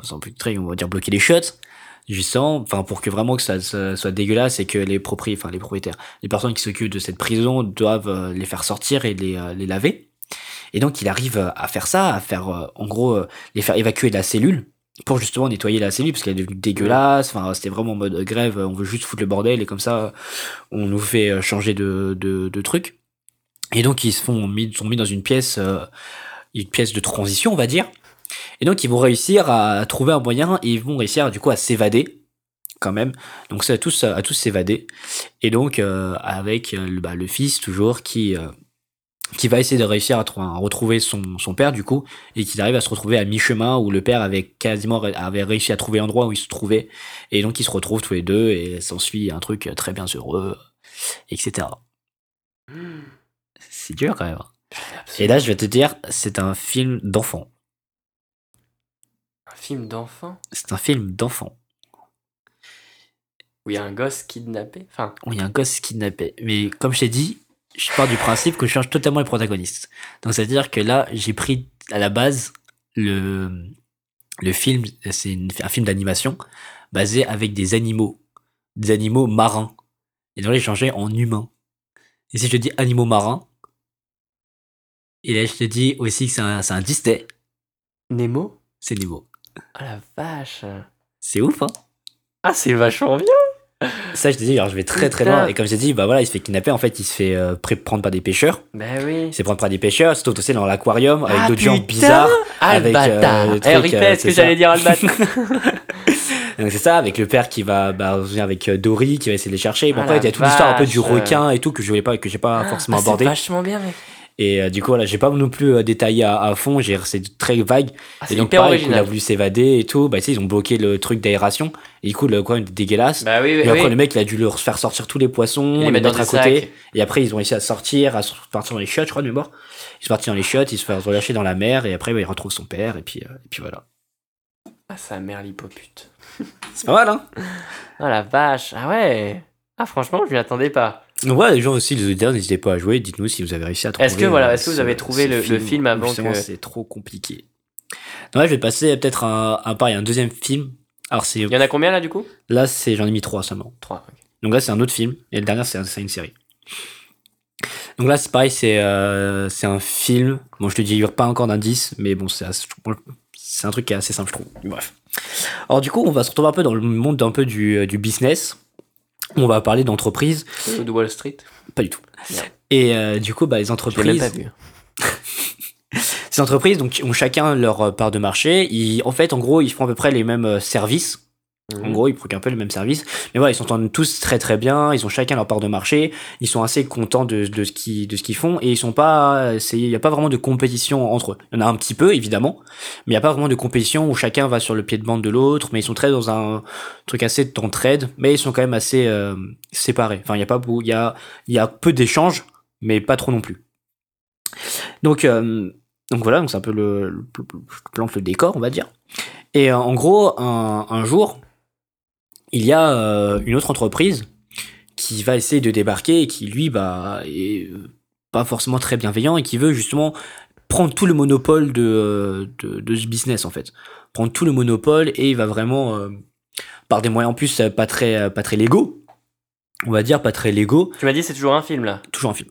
sans plus de traits, on va dire bloquer les shots justement, enfin pour que vraiment que ça, soit dégueulasse et que les propriétaires, enfin les propriétaires, les personnes qui s'occupent de cette prison doivent euh, les faire sortir et les, euh, les laver. Et donc il arrive euh, à faire ça, à faire en gros les faire évacuer de la cellule pour justement nettoyer la cellule parce qu'elle est devenue dégueulasse. Enfin, c'était vraiment en mode grève, on veut juste foutre le bordel et comme ça, on nous fait changer de, de, de truc. Et donc, ils se font mis, sont mis dans une pièce, une pièce de transition, on va dire. Et donc, ils vont réussir à trouver un moyen et ils vont réussir, du coup, à s'évader, quand même. Donc, c'est à tous, à tous s'évader. Et donc, euh, avec euh, le, bah, le fils, toujours, qui, euh, qui va essayer de réussir à, trou- à retrouver son, son père, du coup, et qu'il arrive à se retrouver à mi-chemin où le père avait quasiment avait réussi à trouver l'endroit où il se trouvait. Et donc, ils se retrouvent tous les deux et s'ensuit un truc très bien heureux, etc. C'est dur quand même. Et là, je vais te dire, c'est un film d'enfant. Film d'enfant C'est un film d'enfant. où il y a un gosse kidnappé. Enfin, où il y a un gosse kidnappé. Mais comme je t'ai dit, je pars du principe que je change totalement les protagonistes. Donc c'est-à-dire que là, j'ai pris à la base le, le film, c'est un film d'animation basé avec des animaux, des animaux marins. Et donc j'ai changé en humains. Et si je te dis animaux marins, et là je te dis aussi que c'est un, un Disney, Nemo? C'est Nemo. Ah la vache C'est ouf, hein Ah, c'est vachement bien Ça, je te dis, alors je vais très très loin. Et comme je t'ai dit, bah voilà, il se fait kidnapper. En fait, il se fait euh, prendre par des pêcheurs. Bah oui Il se fait prendre par des pêcheurs. Surtout aussi dans l'aquarium avec Ah, d'autres gens bizarres. Ah, avec, euh, le Eh, truc, euh, ce que j'allais dire, bâtard Donc c'est ça, avec le père qui va bah, revenir avec euh, Dory, qui va essayer de les chercher. Bon, Ah, après, il y a toute l'histoire un peu du requin et tout que je voulais pas, que j'ai pas forcément Ah, abordé. C'est vachement bien, mec Et euh, du coup, voilà, j'ai pas non plus euh, détaillé à, à fond. J'ai c'est très vague. ah, et donc pareil, il a voulu s'évader et tout. Bah tu sais, ils ont bloqué le truc d'aération. Et du coup, le coin était dégueulasse. Bah oui, oui, Et après, oui. le mec, il a dû leur faire sortir tous les poissons, Et les mettre à côté. sacs. Et après, ils ont réussi à sortir, à partir dans les chiottes, je crois, de mémoire. Ils sont partis dans les chiottes, ils se font relâcher dans la mer, et après, bah, il retrouve son père, et puis, euh, et puis voilà. Ah, sa mère l'hippopute. C'est pas mal, hein? Ah la vache Ah ouais Ah franchement, je m'y attendais pas. Donc voilà, les gens aussi, les auditeurs, n'hésitez pas à jouer. Dites-nous si vous avez réussi à trouver. Est-ce que, voilà, euh, est-ce que vous avez trouvé le- le film avant que- c'est trop compliqué. Là, je vais passer peut-être un, un pareil, un deuxième film. Alors, c'est Il y en a combien là du coup? Là, c'est j'en ai mis trois seulement. 3. Donc là, c'est un autre film. Et le dernier, c'est un- c'est une série. Donc là, c'est pareil, c'est euh, c'est un film. Bon, je te dis, il n'y a pas encore d'indice, mais bon, c'est c'est un truc qui est assez simple, je trouve. Bref. Alors, du coup, on va se retrouver un peu dans le monde un peu du, euh, du business. On va parler d'entreprise. De Wall Street Pas du tout. Et euh, du coup, bah, les entreprises. pas vu. Ces entreprises donc, ont chacun leur euh, part de marché. Ils, en fait, en gros, ils font à peu près les mêmes euh, services. En Mhm. gros, ils procurent un peu le même service. Mais voilà, ils s'entendent tous très très bien. Ils ont chacun leur part de marché. Ils sont assez contents de, de ce qu'ils font et ils sont pas. Il n'y a pas vraiment de compétition entre eux. Il y en a un petit peu évidemment, mais il n'y a pas vraiment de compétition où chacun va sur le pied de bande de l'autre. Mais ils sont très dans un truc assez d'entraide. Mais ils sont quand même assez euh, séparés. Enfin, il y a pas. Il y a y a peu d'échanges, mais pas trop non plus. Donc euh, donc voilà, donc c'est un peu le, le, le- décor, on va dire. Et euh, en gros, un jour, il y a euh, une autre entreprise qui va essayer de débarquer et qui lui bah est euh, pas forcément très bienveillant et qui veut justement prendre tout le monopole de, euh, de, de ce business en fait prendre tout le monopole et il va vraiment euh, par des moyens en plus pas très pas très légaux on va dire pas très légaux Tu m'as dit c'est toujours un film là? toujours un film.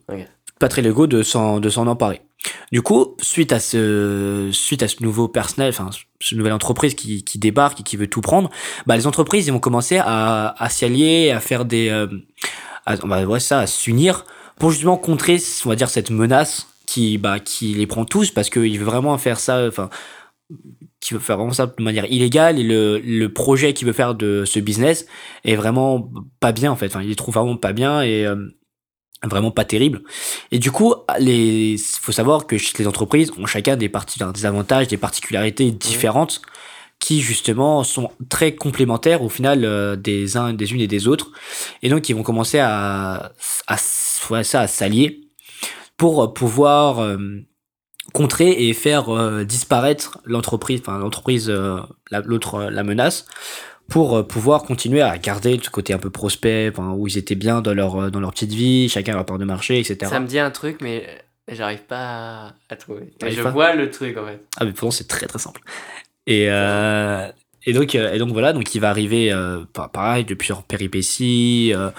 Pas très légaux de s'en de s'en emparer. Du coup, suite à ce suite à ce nouveau personnel, enfin ce nouvelle entreprise qui, qui débarque et qui veut tout prendre, bah les entreprises ils vont commencer à, à s'y à faire des euh, à, on ça, à s'unir pour justement contrer, on va dire cette menace qui bah qui les prend tous parce qu'il veut vraiment faire ça, enfin qui veut faire vraiment ça de manière illégale et le, le projet qu'il veut faire de ce business est vraiment pas bien en fait. Enfin, il les trouve vraiment pas bien et euh, vraiment pas terrible. Et du coup, les faut savoir que les entreprises ont chacun des parties des avantages, des particularités différentes qui justement sont très complémentaires au final euh, des uns des unes et des autres. Et donc ils vont commencer à à, ouais, ça à s'allier pour pouvoir euh, contrer et faire euh, disparaître l'entreprise enfin l'entreprise la- l'autre la menace pour euh, pouvoir continuer à garder ce côté un peu prospect enfin, où ils étaient bien dans leur euh, dans leur petite vie chacun leur part de marché etc Ça me dit un truc, mais j'arrive pas à- trouver. Mais je pas? vois le truc en fait. Ah mais pourtant c'est très très simple. Et, euh, et, donc, et donc voilà, donc il va arriver euh, pa- pareil de plusieurs péripéties, euh,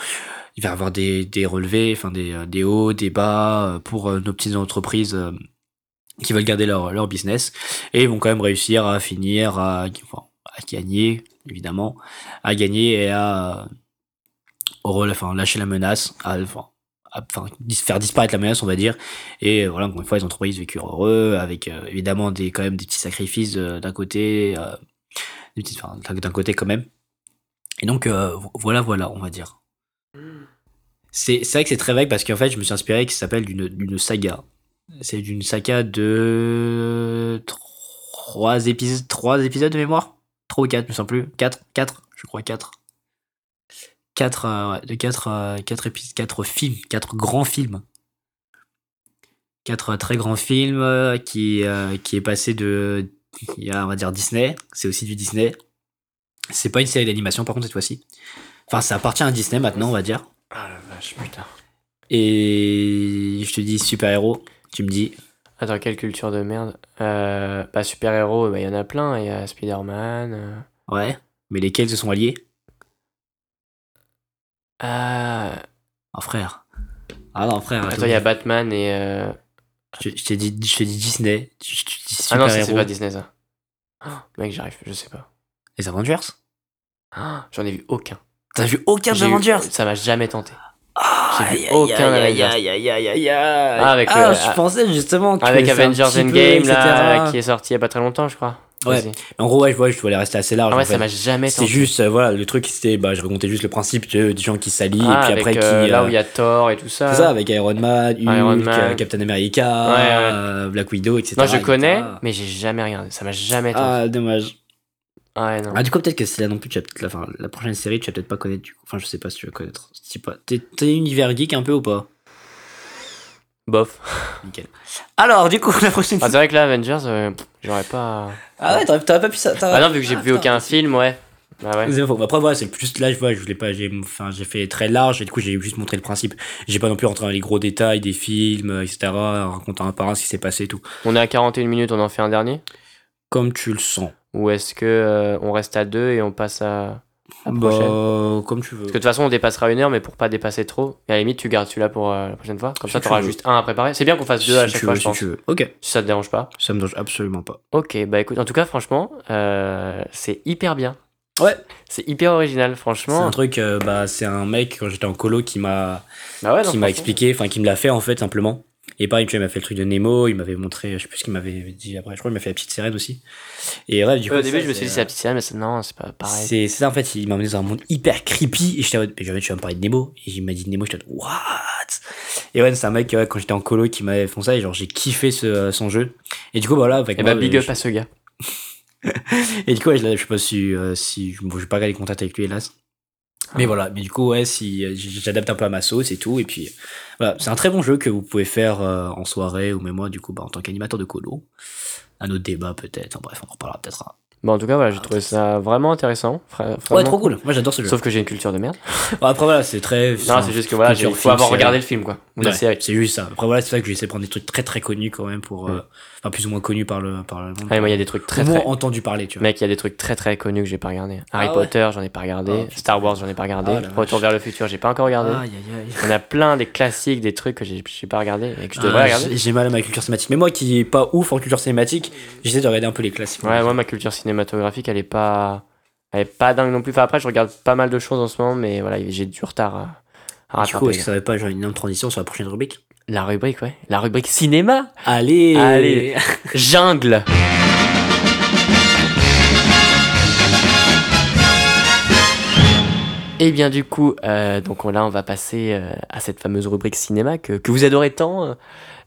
il va avoir des, des relevés, enfin des, des hauts, des bas pour nos petites entreprises qui veulent garder leur, leur business et ils vont quand même réussir à finir à, enfin, à gagner, évidemment, à gagner et à, au enfin, lâcher la menace, à, enfin, faire disparaître la menace, on va dire. Et euh, voilà, encore une fois, les entreprises vécurent heureux, avec euh, évidemment des, quand même des petits sacrifices euh, d'un côté, euh, enfin, d'un côté quand même. Et donc, euh, vo- voilà, voilà, on va dire. C'est vrai que c'est très vague parce qu'en fait, je me suis inspiré qui s'appelle d'une saga. C'est d'une saga de trois épisodes, trois épisodes de mémoire, trois ou quatre, je me sens plus, quatre, quatre, je crois quatre, quatre, euh, ouais, de quatre, euh, quatre épisodes, quatre films, quatre grands films, quatre euh, très grands films euh, qui qui est passé de, il y a on va dire Disney, c'est aussi du Disney. C'est pas une série d'animation par contre cette fois-ci. Enfin, ça appartient à Disney maintenant, on va dire. Ah la vache, putain. Et je te dis super-héros, tu me dis. Attends, quelle culture de merde? Euh, Bah, super-héros, bah, il y en a plein. Il y a Spider-Man. euh. Ouais. Mais lesquels se sont alliés? Ah, Oh frère. Ah non, frère. attends, il y a Batman et. euh, Je, je t'ai dit, je t'ai dit Disney. Je, je Ah non, c'est pas Disney ça. Ah, mec, j'arrive, je sais pas. Les Avengers? Ah, J'en ai vu aucun. T'as vu aucun eu- Avengers? Ça m'a jamais tenté. Ah, j'ai vu aucun Avengers. Ah, avec Ah, le- je pensais justement que Avec Avengers Endgame, là, qui est sorti il y a pas très longtemps, je crois. Ouais. En gros, ouais, je vois, je voulais rester assez large. Ah ouais, en fait. ça m'a jamais C'est juste, euh, voilà, le truc, c'était, bah, je racontais juste le principe de, des gens qui s'allient, Ah, et puis avec, après euh, qui. là euh, où il y a Thor et tout ça. C'est ça, avec Iron Man, Hulk, Iron Man. euh, Captain America, Ouais, ouais. euh, Black Widow, etc. Non, je connais, mais j'ai jamais regardé. Ça m'a jamais tenté. Ah, dommage. Ah, ouais, non. Ah, du coup, peut-être que c'est là non plus, tu peut-être la, enfin, la prochaine série, tu vas peut-être pas connaître, du coup. Enfin, je sais pas si tu vas connaître. Pas. T'es, t'es univers geek un peu ou pas? Bof. Nickel. Alors, du coup, la prochaine Ah, c'est vrai que là, Avengers, euh, j'aurais pas. Ah ouais, t'aurais, t'aurais pas pu ça. Ah non, vu que j'ai vu aucun film, ouais. Bah ouais. Faux. Après, voilà, c'est plus là, je vois, je voulais pas, j'ai, enfin, j'ai fait très large et du coup, j'ai juste montré le principe. J'ai pas non plus rentré dans les gros détails des films, euh, etc., en racontant un par un ce qui s'est passé et tout. On est à 41 minutes, on en fait un dernier? Comme tu le sens. Ou est-ce que euh, on reste à deux et on passe à la prochaine? Bah, comme tu veux. Parce que de toute façon, on dépassera une heure, mais pour pas dépasser trop. Et à la limite, tu gardes celui-là pour euh, la prochaine fois. Comme Si ça, tu t'auras veux. juste un à préparer. C'est bien qu'on fasse deux à chaque tu fois, veux, je si pense. tu veux. Ok. Si ça te dérange pas. Ça me dérange absolument pas. Ok, bah écoute, en tout cas, franchement, euh, c'est hyper bien. Ouais. C'est hyper original, C'est franchement. un truc, euh, bah, c'est un mec, quand j'étais en colo, qui m'a, Bah ouais, qui m'a expliqué, enfin, qui me l'a fait, en fait, simplement. Et pareil, tu vois, il m'a fait le truc de Nemo, il m'avait montré, je sais plus ce qu'il m'avait dit après, je crois qu'il m'a fait la petite sirène aussi. Et ouais, du coup. Au début, ça, je me suis dit, c'est la petite série, mais non, c'est pas pareil. C'est ça en fait, il m'a emmené dans un monde hyper creepy et j'étais en mode, mais jamais tu vas me parler de Nemo et il m'a dit Nemo, j'étais en mode, what? Et ouais, c'est un mec ouais, quand j'étais en colo qui m'avait fait ça et genre j'ai kiffé ce, son jeu. Et du coup voilà, avec Et moi, bah, big je- up à ce gars. Et du coup ouais, je, je sais pas si euh, si bon, je vais pas garder contact avec lui hélas. Mais Ah. voilà. voilà, mais du coup ouais, si j'adapte un peu à ma sauce et tout et puis c'est un très bon jeu que vous pouvez faire euh, en soirée ou même moi du coup bah, en tant qu'animateur de colo. Un autre débat peut-être, Enfin, bref, on en reparlera peut-être. Un- Bon, en tout cas, voilà, j'ai trouvé ça vraiment intéressant. fra- Ouais, trop cool. Moi j'adore ce jeu. Sauf que j'ai une culture de merde. Après voilà, c'est très Non, c'est juste que voilà, il faut avoir regardé le film, quoi. Ou la Ouais, série. C'est juste ça. Après voilà, c'est ça que j'essaie de prendre des trucs très très connus quand même pour. euh, Ouais. enfin, plus ou moins connus par le, par le monde. Ah, mais moi, il y a des trucs très très. entendu parler, tu vois. Mec, il y a des trucs très très connus que j'ai pas regardé. Harry ouais Potter, j'en ai pas regardé. Ah. Star Wars, j'en ai pas regardé. Ah, Retour vers le futur, j'ai pas encore regardé. Aïe, aïe, aïe. On a plein des classiques, des trucs que j'ai j'ai pas regardé et que je devrais Ah, regarder. j'ai- J'ai mal à ma culture cinématique. Mais moi qui est pas ouf en culture cinématique, j'essaie de regarder un peu les classiques. Ouais, moi, ma culture cinématographique, elle est pas. Elle est pas dingue non plus. Enfin, après, je regarde pas mal de choses en ce moment, mais voilà, j'ai du retard à, à Du coup, est-ce que ça va pas genre une énorme transition sur la prochaine rubrique? La rubrique, ouais. La rubrique cinéma Allez Allez. Jungle Et bien du coup, euh, donc on- là on va passer euh, à cette fameuse rubrique cinéma que, que vous adorez tant.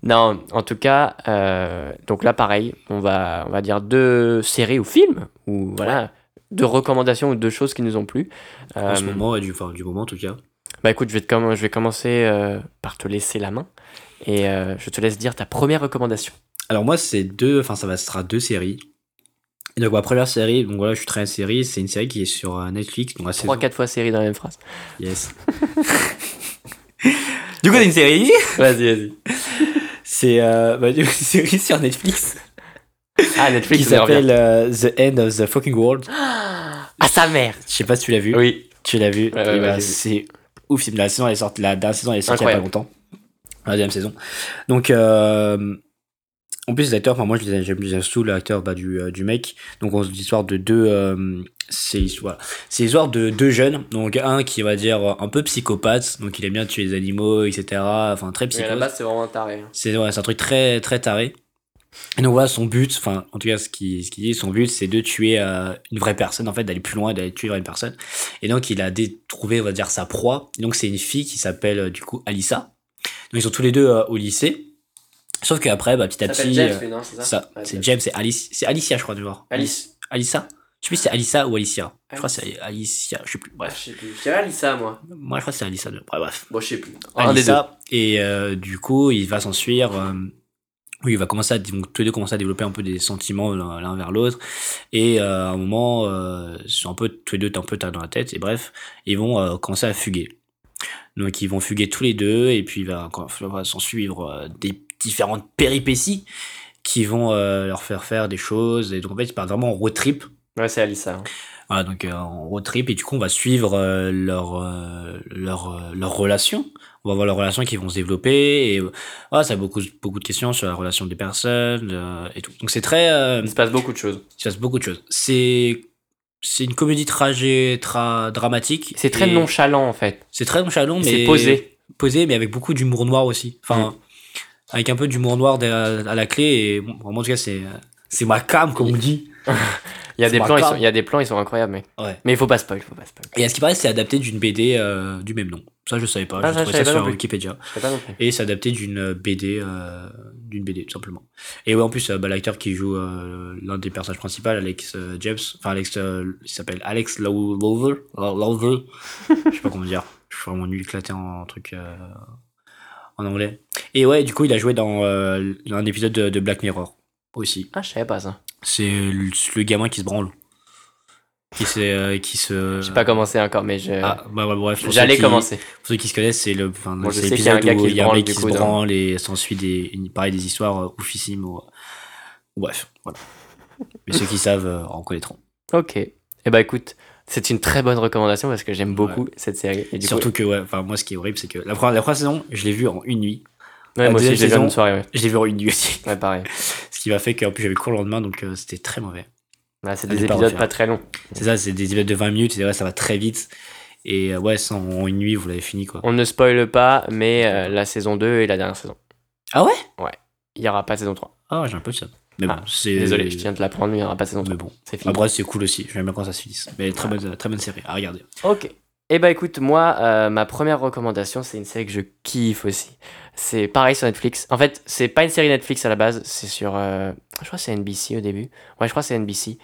Non, en tout cas, euh, donc là pareil, on va, on va dire deux séries ou films, ou voilà, deux recommandations ou deux choses qui nous ont plu. En ce Euh, moment, du, enfin, du moment en tout cas. bah écoute, je vais, te comm- je vais commencer euh, par te laisser la main et je te laisse dire ta première recommandation. Alors moi, c'est deux, enfin ça va, ce sera deux séries. Et donc ma première série, donc voilà, je suis très série, c'est une série qui est sur Netflix. Donc la saison- 3-4 fois série dans la même phrase. Yes. du coup, c'est une série? Vas-y, vas-y. C'est euh, bah, une série sur Netflix Ah, Netflix, qui s'appelle euh, The End of the Fucking World. Ah, sa mère Je sais pas si tu l'as vu. Oui. Tu l'as vu. Ouais, Et ouais, bah, vu. c'est ouf. La saison elle est la dernière saison elle est sortie il y a pas longtemps. La deuxième saison. Donc euh, En plus, les acteurs, enfin, moi, je les ai- j'aime bien surtout l'acteur bah, du, euh, du mec. Donc, on l'histoire de deux. euh, c'est l'histoire, de deux jeunes. Donc, un qui va dire un peu psychopathe. Donc, il aime bien tuer les animaux, etc. Enfin, très Mais à la psychopathe. base, c'est vraiment un taré. hein. C'est ouais, un truc très très taré. Et donc voilà, son but, enfin en tout cas ce qu'il ce dit, son but c'est de tuer euh, une vraie personne, en fait d'aller plus loin, d'aller tuer une vraie personne. Et donc il a trouvé, on va dire, sa proie. Et donc c'est une fille qui s'appelle euh, du coup Alissa. Donc ils sont tous les deux au lycée. Sauf qu'après, bah, petit à petit... James, euh, non, c'est ça ça, Ouais, c'est James. C'est Alice, c'est Alicia je crois du voir. Alice. Alissa Je sais plus si c'est Alissa ou Alicia. Je crois que c'est Alicia, je sais plus. Bref. je sais plus. Je dirais Alissa, moi. Moi je crois que c'est Alissa. Bref, bref. Bon, je sais plus. Un des deux. Alissa, et euh, du coup, il va s'en suivre. euh, oui, il va commencer à, donc, tous les deux commencer à développer un peu des sentiments l'un vers l'autre. Et euh, à un moment, euh, c'est un peu, tous les deux, t'es un peu tard dans la tête. Et bref, ils vont euh, commencer à fuguer. Donc, ils vont fuguer tous les deux. Et puis, il va, va s'en suivre des différentes péripéties qui vont euh, leur faire faire des choses. Et donc, en fait, ils partent vraiment en road trip. Ouais, c'est Alissa. hein. Voilà, donc euh, en road trip et du coup on va suivre euh, leur, euh, leur, leur relation. On va voir leurs relations qui vont se développer et voilà, ça a beaucoup, beaucoup de questions sur la relation des personnes et tout. Donc c'est très... Il se passe beaucoup de choses. il se passe beaucoup de choses. C'est... C'est une comédie trajet, tra, dramatique. C'est très nonchalant, en fait. C'est très nonchalant, mais... C'est posé. Posé, mais avec beaucoup d'humour noir aussi. Enfin, avec un peu d'humour noir à la clé. Et bon, vraiment, en tout cas, c'est... C'est ma cam, comme on dit. Il y a des plans, ils sont, il y a des plans, ils sont incroyables, mec. Ouais. Mais il faut pas spoil, faut pas spoil. Et à ce qui paraît, c'est adapté d'une BD euh, du même nom. Ça, je savais pas. Ah, ça, je ça pas sur. Wikipédia. Et c'est adapté d'une BD, euh, d'une BD, tout simplement. Et ouais, en plus, euh, bah, l'acteur qui joue euh, l'un des personnages principaux, Alex euh, James, enfin Alex, euh, il s'appelle Alex Low- Lover, Lo- Lover. je sais pas comment dire. Je suis vraiment nul éclaté en truc euh, en anglais. Et ouais, du coup, il a joué dans euh, un épisode de, de Black Mirror aussi. Ah, je savais pas ça. C'est le, le gamin qui se branle. Qui, euh, qui se. J'ai pas commencé encore, mais je. Ah, bah, ouais, bref. J'allais commencer. Pour ceux qui se connaissent, c'est le, enfin, Moi, je c'est sais qu'il y a un gars qui il y a se un branle, mec qui coup, se dans- branle et s'ensuit des, une- pareil, des histoires euh, oufissimes. Ou, ou bref, voilà. Mais ceux qui savent euh, en connaîtront. Ok. Eh bah écoute, c'est une très bonne recommandation parce que j'aime beaucoup cette série. Et du Surtout coup, que, ouais, enfin, moi, ce qui est horrible, c'est que la première, la première saison, je l'ai vue en une nuit. ouais, la moi aussi, deuxième j'ai vu saison- une soirée, ouais. Je l'ai vue en une nuit aussi. Ouais, pareil. Ce qui m'a fait qu'en plus, j'avais cours le lendemain, donc euh, c'était très mauvais. Ouais, c'est Allez des épisodes refaire. pas très longs. C'est ça, c'est des épisodes de 20 minutes, et vrai, ça va très vite. Et euh, ouais, ça, en une nuit, vous l'avez fini, quoi. On ne spoile pas, mais euh, la saison 2 et la dernière saison. Ah ouais? Il y aura pas de saison 3. Ah, j'ai un peu de ça. Mais bon, Ah, c'est. Désolé, je tiens de l'apprendre, mais il y aura pas saison 3. Mais bon. C'est fini. Après, c'est cool aussi. J'aime bien quand ça se finisse. Mais très bonne, très bonne série à regarder. Ok. Eh bah écoute, moi, euh, ma première recommandation, c'est une série que je kiffe aussi. C'est pareil sur Netflix. En fait, c'est pas une série Netflix à la base, c'est sur. euh, je crois que c'est NBC au début. Ouais, je crois que c'est NBC.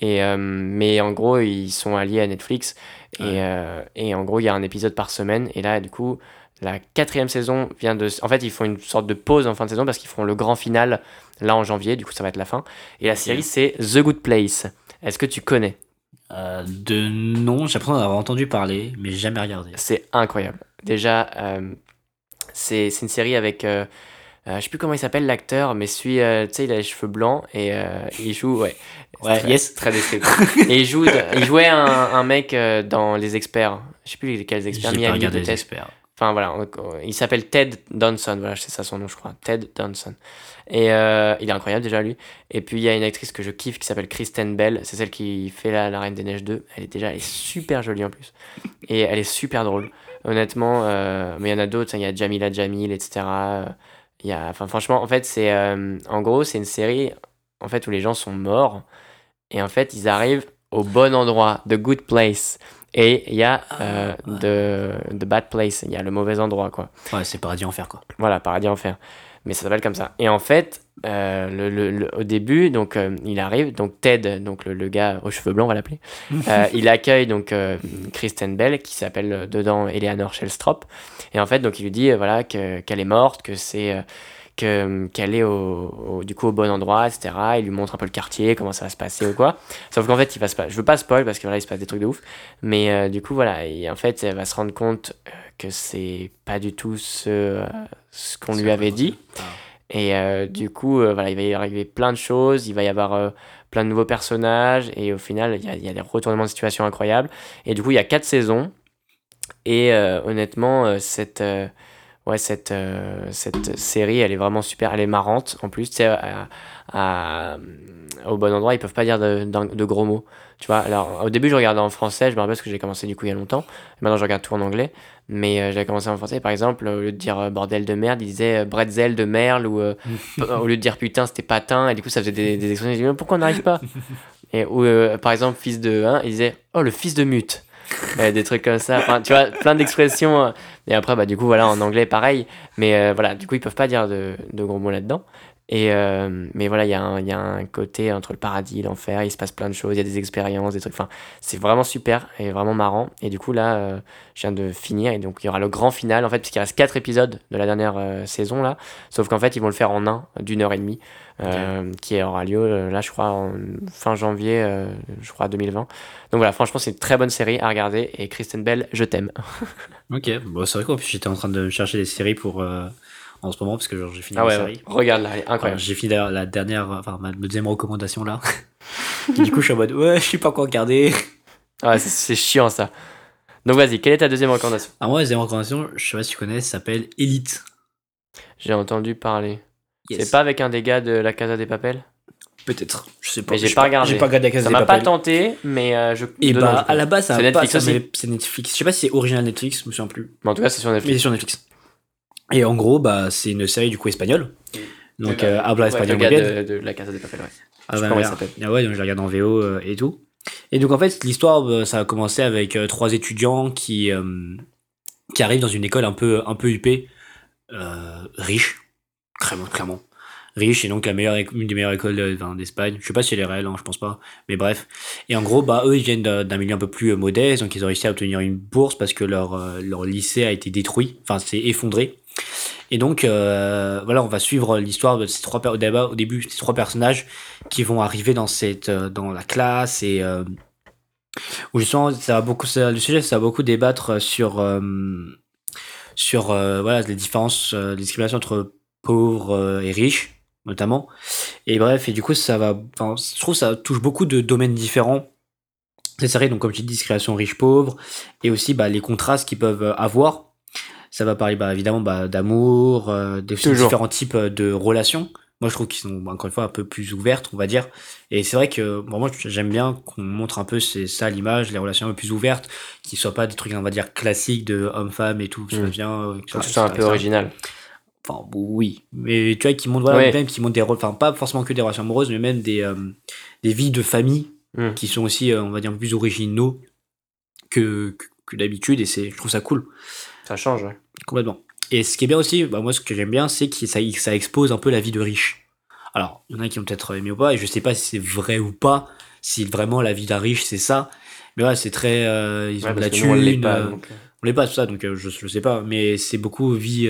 Et, euh, mais en gros, ils sont alliés à Netflix. Et, Ouais. et en gros, il y a un épisode par semaine. Et là, du coup, la quatrième saison vient de. En fait, ils font une sorte de pause en fin de saison parce qu'ils feront le grand final là en janvier. Du coup, ça va être la fin. Et la série, c'est The Good Place. Est-ce que tu connais? Euh, de nom, j'ai l'impression d'en avoir entendu parler, mais jamais regardé. C'est incroyable. Déjà, euh, c'est une série avec. euh, euh, je sais plus comment il s'appelle l'acteur, mais celui, tu sais, il a les cheveux blancs et il joue, ouais. Ouais, très, yes. Très descriptif. et il, joue, il jouait un, un mec dans Les Experts. Je sais plus quels J'ai experts, Miami peut-être. Enfin voilà, il s'appelle Ted Danson, voilà, c'est ça son nom, je crois. Ted Danson. Et euh, il est incroyable déjà, lui. Et puis il y a une actrice que je kiffe qui s'appelle Kristen Bell, c'est celle qui fait la, Reine des Neiges 2. Elle est déjà, elle est super jolie en plus. Et elle est super drôle. Honnêtement, euh, mais il y en a d'autres, hein, il y a Jamila Jamil, etc. Y a, enfin franchement, en fait, c'est, euh, en gros, c'est une série, en fait, où les gens sont morts. Et en fait, ils arrivent au bon endroit, the good place. Et il y a euh, the, the bad place, il y a le mauvais endroit, quoi. Ouais, c'est paradis enfer, quoi. Voilà, paradis enfer. Mais ça s'appelle comme ça. Et en fait, euh, le, le- le- au début, donc euh, il arrive, donc Ted, donc le, gars aux cheveux blancs, on va l'appeler, euh, il accueille donc euh, Kristen Bell, qui s'appelle euh, dedans Eleanor Shellstrop. Et en fait, donc il lui dit euh, voilà que qu'elle est morte, que c'est que qu'elle est au, au- du coup au bon endroit, etc. Il lui montre un peu le quartier, comment ça va se passer ou quoi. Sauf qu'en fait, il va se pas, je veux pas spoil parce que voilà, il se passe des trucs de ouf. Mais euh, du coup, voilà, et en fait, elle va se rendre compte que c'est pas du tout ce, ce qu'on lui avait dit. Ah. Et euh, du coup, euh, voilà, il va y arriver plein de choses, il va y avoir euh, plein de nouveaux personnages, et au final, il y a, il y a des retournements de situation incroyables. Et du coup, il y a quatre saisons, et honnêtement, cette, ouais, cette, euh, cette série, elle est vraiment super, elle est marrante en plus. Tu sais, à- à- au bon endroit, ils peuvent pas dire de, gros mots. Tu vois, alors au début, je regardais en français, je me rappelle parce que j'ai commencé du coup il y a longtemps. Maintenant, je regarde tout en anglais. Mais euh, j'avais commencé en français, par exemple, au lieu de dire euh, bordel de merde, ils disaient euh, bretzel de merle, ou euh, au lieu de dire putain, c'était patin, et du coup, ça faisait des, des expressions. Je disais, mais pourquoi on n'arrive pas? Et, Ou euh, par exemple, fils de 1, ils disaient oh, le fils de mute. Euh, des trucs comme ça, enfin, tu vois, plein d'expressions. Et après, bah, du coup, voilà, en anglais, pareil. Mais euh, voilà, du coup, ils peuvent pas dire de, de gros mots là-dedans. Et euh, mais voilà, il y, a un- il y a un côté entre le paradis et l'enfer, il se passe plein de choses, il y a des expériences, des trucs. Enfin, c'est vraiment super et vraiment marrant. Et du coup, là, euh, je viens de finir et donc il y aura le grand final en fait, puisqu'il reste 4 épisodes de la dernière euh, saison là. Sauf qu'en fait, ils vont le faire en un d'une heure et demie, euh, qui aura lieu là, je crois, en fin janvier, je crois, 2020. Donc voilà, franchement, c'est une très bonne série à regarder. Et Kristen Bell, je t'aime. Ok, bon, c'est vrai plus j'étais en train de chercher des séries pour en ce moment parce que j'ai fini Ah ouais, série. regarde là, incroyable. j'ai fini la dernière, enfin ma deuxième recommandation là. Et du coup, je suis en mode ouais, je suis pas encore regardé. Ah ouais, c'est- chiant ça. Donc vas-y, quelle est ta deuxième recommandation? Alors, moi, la deuxième recommandation, je sais pas si tu connais, ça s'appelle Elite. J'ai entendu parler. Yes. C'est pas avec un des gars de la Casa des Papels? Peut-être, je sais pas. Mais j'ai pas regardé. J'ai pas regardé la case Ça des m'a pas tenté, mais euh, je. Et nom, bah, à la base, ça C'est a pas- Netflix ça aussi Netflix. Je sais pas si c'est original Netflix, je me souviens plus. Mais en tout cas, c'est sur Mais Netflix. c'est sur Netflix. Et en gros, bah, c'est une série du coup espagnole. Donc, Ouais, euh, habla espagnol bien. de, de la Casa des Papels, ouais. Ah, bah, s'appelle. Ah ouais, donc je la regarde en VO euh, et tout. Et donc en fait, l'histoire, bah, ça a commencé avec euh, trois étudiants qui, euh, qui arrivent dans une école un peu, un peu huppée, euh, riche, clairement, clairement. Riche et donc la meilleure, une des meilleures écoles de- d'Espagne. Je sais pas si elle est réelle, hein, je pense pas. Mais bref. Et en gros, bah, eux, ils viennent d'un milieu un peu plus euh, modeste, donc ils ont réussi à obtenir une bourse parce que leur, euh, leur lycée a été détruit, enfin, c'est effondré. Et donc, euh, voilà, on va suivre l'histoire de ces trois, au début, ces trois personnages qui vont arriver dans cette, euh, dans la classe et euh, où justement, ça va beaucoup, le sujet, ça va beaucoup débattre sur, sur, voilà, les différences, les discriminations entre pauvres et riches, notamment. Et bref, et du coup, ça va, je trouve ça touche beaucoup de domaines différents. Cette série, donc, comme tu dis, discrimination riche-pauvre, et aussi, bah, les contrastes qu'ils peuvent avoir. Ça va parler, bah, évidemment, bah, d'amour, euh, des Toujours. différents types euh, de relations. Moi, je trouve qu'ils sont, encore une fois, un peu plus ouvertes, on va dire. Et c'est vrai que, bon, moi, j'aime bien qu'on montre un peu, c'est ça l'image, les relations un peu plus ouvertes, qui soient pas des trucs, on va dire, classiques de homme-femme et tout, ça Mm. vient, euh, que ce soit un peu original. Enfin, oui. Mais tu vois, qui montrent, voilà, Ouais. même qui montrent des rôles, enfin, pas forcément que des relations amoureuses, mais même des, euh, des vies de famille Mm. qui sont aussi, on va dire, un peu plus originaux que, que, que d'habitude, et c'est, je trouve ça cool. Ça change, ouais. Complètement. Et ce qui est bien aussi, bah, moi ce que j'aime bien, c'est que ça, ça expose un peu la vie de riche. Alors, il y en a qui ont peut-être aimé ou pas, et je sais pas si c'est vrai ou pas, si vraiment la vie d'un riche c'est ça. Mais ouais, c'est très. euh, ils Ouais, ont de la que nous, on l'est thune. pas, euh, donc, euh, on l'est pas, tout ça, donc euh, je, je sais pas. Mais c'est beaucoup vie.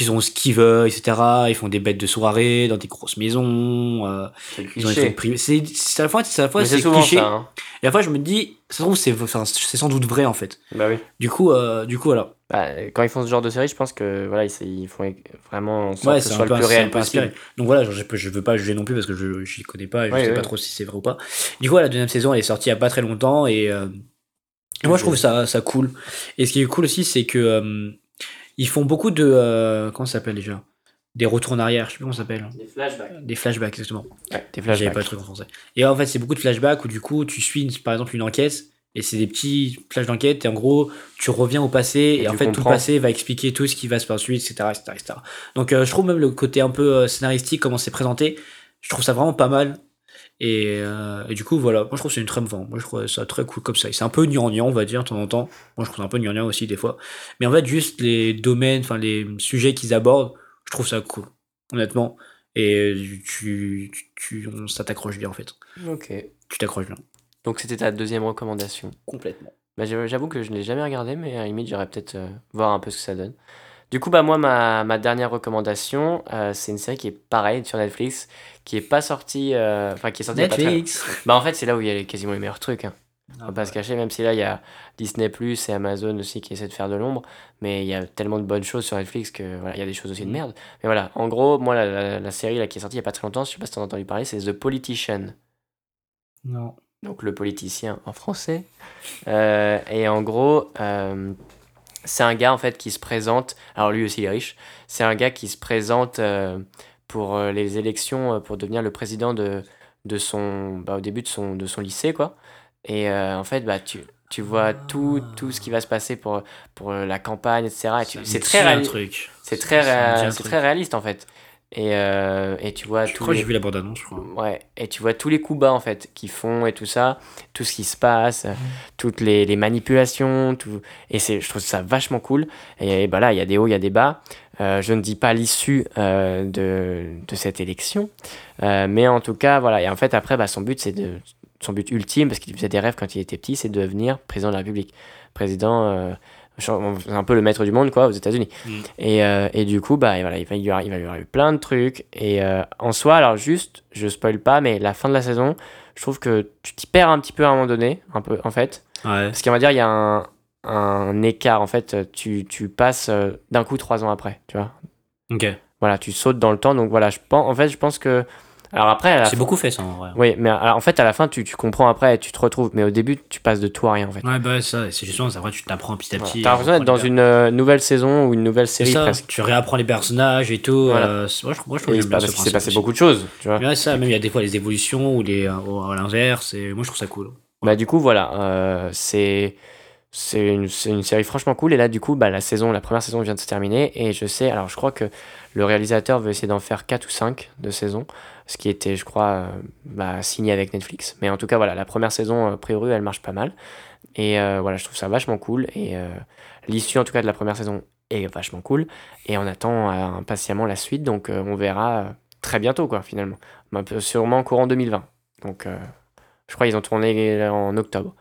Ils ont ce qu'ils veulent, etc. Ils font des bêtes de soirée dans des grosses maisons. euh, c'est ils ont des trucs privés. C'est à la fois, c'est à la fois c'est cliché. ça, hein. Et à la fois, je me dis, ça se trouve, c'est enfin, sans doute vrai en fait. Bah oui. Du coup, euh, du coup voilà. Bah, quand ils font ce genre de série, je pense que voilà, ils, ils font vraiment en sorte Ouais, que ce soit le plus réel possible. inspiré. Donc voilà, genre, je, peux- je veux pas juger non plus parce que je je connais pas et je Ouais, sais ouais. pas trop si c'est vrai ou pas. Du coup, la deuxième saison, elle est sortie il y a pas très longtemps et, euh, moi je trouve ça, ça cool. Et ce qui est cool aussi, c'est que ils font beaucoup de. euh, comment ça s'appelle déjà? Des retours en arrière, je sais plus comment ça s'appelle. Des flashbacks. Des flashbacks, exactement. Ouais, des J'avais flashbacks. pas le truc en français. Et en fait, c'est beaucoup de flashbacks où du coup, tu suis une- par exemple une enquête et c'est des petits flashs d'enquête et en gros, tu reviens au passé et, Et en fait, tout le passé va expliquer tout ce qui va se passer, etc. etc., etc. Donc, euh, je trouve même le côté un peu euh, scénaristique, comment c'est présenté, je trouve ça vraiment pas mal. Et, euh, et du coup, voilà, moi je trouve que c'est une très bonne. Moi je trouve ça très cool comme ça. C'est un peu gnangnan, on va dire, de temps en temps. Moi je trouve ça un peu gnangnan aussi des fois. Mais en fait, juste les domaines, enfin les sujets qu'ils abordent, je trouve ça cool, honnêtement. Et tu, tu, tu- on- ça t'accroche bien en fait. Ok. Tu t'accroches bien. Donc c'était ta deuxième recommandation. Complètement. Bah, j'avoue j'avoue que je ne l'ai jamais regardé, mais à la limite, j'irais peut-être euh, voir un peu ce que ça donne. Du coup, bah, moi, ma, ma dernière recommandation, euh, c'est une série qui est pareille sur Netflix, qui est pas sortie. euh, Enfin, qui est sortie il y a pas très Netflix. Bah, en fait, c'est là où il y a les- quasiment les meilleurs trucs. Hein. On Ah, va pas se cacher, même si là, il y a Disney Plus et Amazon aussi qui essaient de faire de l'ombre. Mais il y a tellement de bonnes choses sur Netflix que voilà, il y a des choses aussi de Mhm. merde. Mais voilà, en gros, moi, la, la- la série là, qui est sortie il y a pas très longtemps, je sais pas si t'en as entendu parler, c'est The Politician. Non. donc le politicien en français. Euh, et en gros, euh, c'est un gars en fait qui se présente. Alors lui aussi il est riche. C'est un gars qui se présente euh, pour euh, les élections euh, pour devenir le président de, de son bah, au début de son de son lycée quoi. Et euh, en fait bah tu tu vois tout, tout ce qui va se passer pour, pour la campagne, etc. Et C'est très, c'est très, réa- très réaliste en fait. Et, euh, et tu vois Je tous crois les- j'ai vu la bande-annonce, je crois. Ouais, et tu vois tous les coups bas en fait qu'ils font et tout ça, tout ce qui se passe, toutes les, les manipulations, tout. Et c'est, je trouve ça vachement cool. Et, bah là, il y a des hauts, il y a des bas. Euh, je ne dis pas l'issue euh, de, de cette élection, mais en tout cas, voilà. Et en fait, après, bah, son but, c'est de. Son but ultime, parce qu'il faisait des rêves quand il était petit, c'est de devenir président de la République. Président. C'est un peu le maître du monde quoi aux États-Unis Mm. et, euh, et du coup bah et voilà il va, il, va y avoir eu plein de trucs et euh, en soi alors juste je spoil pas mais la fin de la saison je trouve que tu t'y perds un petit peu à un moment donné un peu en fait Ouais. parce qu'on va dire il y a un, un écart en fait tu, tu passes euh, d'un coup trois ans après tu vois Ok. voilà tu sautes dans le temps donc voilà je pense en fait je pense que alors après C'est beaucoup fait ça en vrai. oui mais alors, en fait à la fin tu, tu comprends après tu te retrouves mais au début tu passes de tout à rien en fait Ouais, bah ça, c'est justement, après tu t'apprends petit à petit. t'as l'impression d'être dans une euh, nouvelle saison ou une nouvelle C'est série ça, presque tu réapprends les personnages et tout. Voilà. euh, c'est- moi, je, moi, je trouve c'est bien parce ce qu'il s'est passé aussi. beaucoup de choses tu vois ouais, ça, même il y a des fois les évolutions ou les, à l'inverse. Et moi, je trouve ça cool. Bah du coup voilà, euh, c'est c'est une, une série franchement cool. Et là du coup bah, la saison, la première saison vient de se terminer. Et je sais, alors je crois que le réalisateur veut essayer d'en faire 4 ou 5 de saisons, ce qui était je crois euh, bah, signé avec Netflix. Mais en tout cas voilà, la première saison a priori elle marche pas mal. Et euh, voilà je trouve ça vachement cool. Et euh, l'issue en tout cas de la première saison est vachement cool. Et on attend euh, impatiemment la suite. Donc euh, on verra euh, très bientôt quoi finalement, peu- sûrement courant 2020. Donc euh, je crois qu'ils ont tourné en octobre.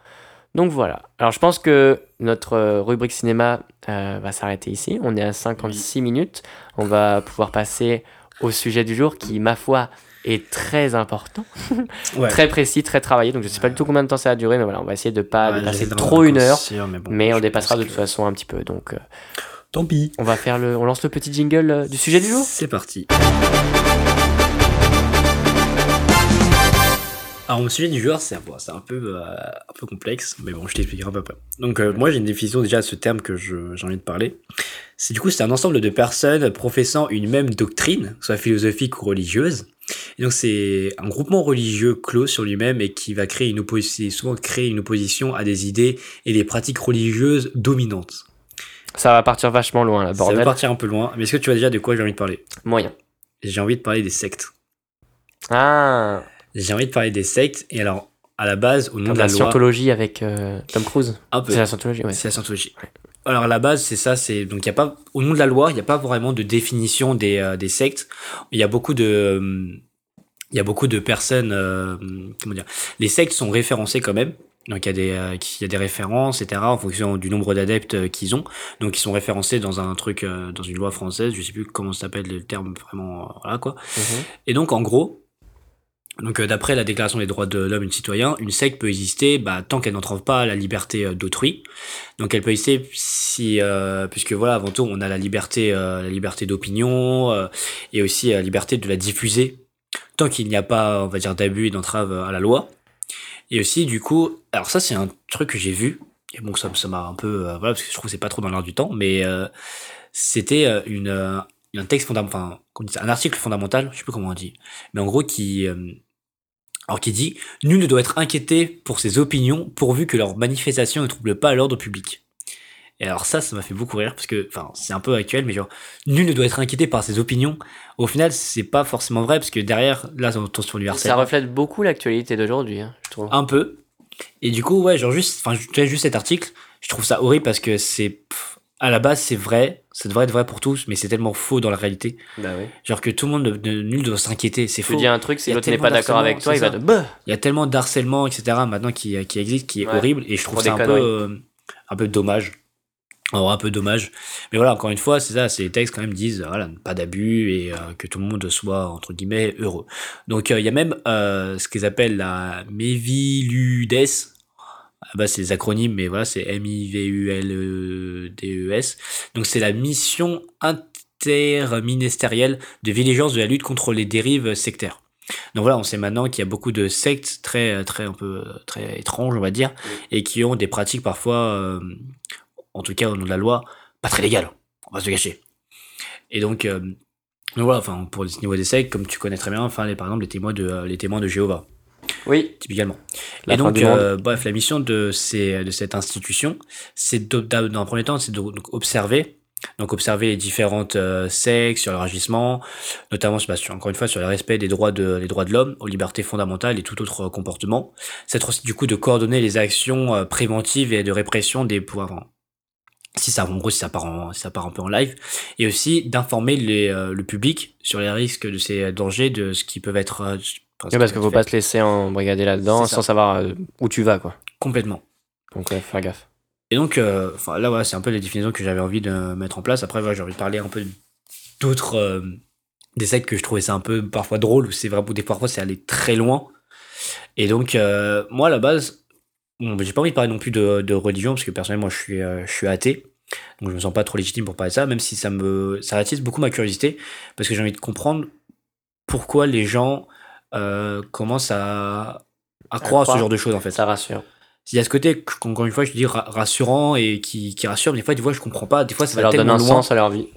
Donc voilà. Alors je pense que notre euh, rubrique cinéma euh, va s'arrêter ici. On est à 56 minutes. On va pouvoir passer au sujet du jour qui, ma foi, est très important, Ouais. très précis, très travaillé. Donc je sais pas du tout combien de temps ça va durer, mais voilà, on va essayer de pas Ouais, dépasser trop une heure. mais, bon, Mais on dépassera de toute que- façon un petit peu. Donc euh, Tant pis. on va faire le, on lance le petit jingle euh, du sujet du jour. C'est parti. Alors, mon sujet du jour, c'est bon, c'est un peu, euh, un peu complexe, mais bon, je t'expliquerai un peu après. Donc, euh, moi, j'ai une définition déjà à ce terme que j'ai envie de parler. C'est du coup, c'est un ensemble de personnes professant une même doctrine, soit philosophique ou religieuse. Et donc, c'est un groupement religieux clos sur lui-même et qui va créer une opposition, souvent créer une opposition à des idées et des pratiques religieuses dominantes. Ça va partir vachement loin, là, Ça va bordel. partir un peu loin, mais est-ce que tu vois déjà de quoi j'ai envie de parler? Moyen. J'ai envie de parler des sectes. Ah, J'ai envie de parler des sectes, et alors, à la base, au nom comme de la la loi, scientologie avec euh, Tom Cruise. un peu, C'est la scientologie, ouais. c'est la scientologie. Alors, à la base, c'est ça, c'est, donc, il y a pas, au nom de la loi, il n'y a pas vraiment de définition des, euh, des sectes. Il y a beaucoup de, euh, il y a beaucoup de personnes, euh, comment dire, les sectes sont référencées quand même. Donc, il y a des, il y a des références, etc., en fonction du nombre d'adeptes qu'ils ont. Donc, ils sont référencés dans un truc, dans une loi française, je sais plus comment ça s'appelle le terme vraiment, voilà, quoi. Mhm. Et donc, en gros, donc euh, d'après la Déclaration des droits de l'homme et du citoyen, une secte peut exister bah, tant qu'elle n'entrave pas la liberté euh, d'autrui. Donc elle peut exister si, euh, puisque voilà, avant tout, on a la liberté, la liberté d'opinion et aussi la liberté de la diffuser, tant qu'il n'y a pas, on va dire, d'abus et d'entrave à la loi. Et aussi, du coup, alors ça c'est un truc que j'ai vu, et bon, ça ça m'a un peu, voilà, parce que je trouve que c'est pas trop dans l'air du temps, mais c'était euh, une, euh, un texte fondamental, enfin, un article fondamental, je sais plus comment on dit, mais en gros qui, euh, alors qui dit nul ne doit être inquiété pour ses opinions pourvu que leurs manifestations ne troublent pas l'ordre public. Et alors ça, ça m'a fait beaucoup rire parce que, enfin, c'est un peu actuel, mais genre nul ne doit être inquiété par ses opinions. Au final, c'est pas forcément vrai parce que derrière, là, on tombe sur l'universel. Ça reflète beaucoup l'actualité d'aujourd'hui, hein, je trouve. Un peu. Et du coup, ouais, genre juste, enfin, juste cet article, je trouve ça horrible parce que c'est, à la base, c'est vrai, ça devrait être vrai pour tous, mais c'est tellement faux dans la réalité. Bah oui. Genre que tout le monde, ne, nul ne doit s'inquiéter, c'est Tu faux. dis un truc, si l'autre n'est pas d'accord avec toi, il va te. Il y a tellement d'harcèlement, etc. maintenant qui, qui existe, qui est Ouais. horrible, et je trouve ça un peu, euh, un peu dommage. Alors, un peu dommage. Mais voilà, encore une fois, c'est ça, ces textes quand même disent, voilà, pas d'abus et euh, que tout le monde soit, entre guillemets, heureux. Donc, euh, il y a même ce qu'ils appellent la Méviludes. Ah bah, c'est des acronymes, mais voilà, c'est M-I-V-U-L-D-E-S. Donc, c'est la mission interministérielle de vigilance de la lutte contre les dérives sectaires. Donc voilà, on sait maintenant qu'il y a beaucoup de sectes très, très, un peu, très étranges, on va dire, et qui ont des pratiques parfois, euh, en tout cas au nom de la loi, pas très légal. On va se cacher. Et donc, euh, donc voilà, enfin, pour le niveau des sectes, comme tu connais très bien, enfin, les, par exemple, les témoins de, euh, les témoins de Jéhovah, Oui, typiquement. La et donc, euh, bref, la mission de, ces, de cette institution, c'est dans un premier temps, c'est de donc, observer, les différentes euh, sectes sur leur agissement, notamment, bah, sur, encore une fois, sur le respect des droits de, des droits de l'homme, aux libertés fondamentales et tout autre euh, comportement. C'est aussi du coup de coordonner les actions euh, préventives et de répression des pouvoirs. enfin, si ça, en gros, si ça part, en, si ça part un peu en live, et aussi d'informer les, euh, le public sur les risques de ces dangers, de ce qui peuvent être. Euh, enfin, ce Oui, parce qu'il être faut fait. pas se laisser embrigader là-dedans sans savoir euh, où tu vas, quoi. Complètement. Donc, ouais, faire gaffe. Et donc, euh, là, voilà, c'est un peu les définitions que j'avais envie de mettre en place. Après, voilà, j'ai envie de parler un peu d'autres. euh, des sectes que je trouvais ça un peu parfois drôle, ou c'est vraiment, ou des parfois c'est aller très loin. Et donc, euh, moi, à la base, bon, j'ai pas envie de parler non plus de, de religion, parce que personnellement, moi, je suis, euh, je suis athée. Donc, je me sens pas trop légitime pour parler de ça, même si ça me. Ça attise beaucoup ma curiosité, parce que j'ai envie de comprendre pourquoi les gens euh, commencent à, à croire à ce genre de choses, en fait. Ça rassure. Il y a ce côté, encore une fois, je dis ra- rassurant et qui, qui rassure, mais des fois, des fois, je comprends pas. Des fois, ça, Ça va leur donne un loin. sens à leur vie.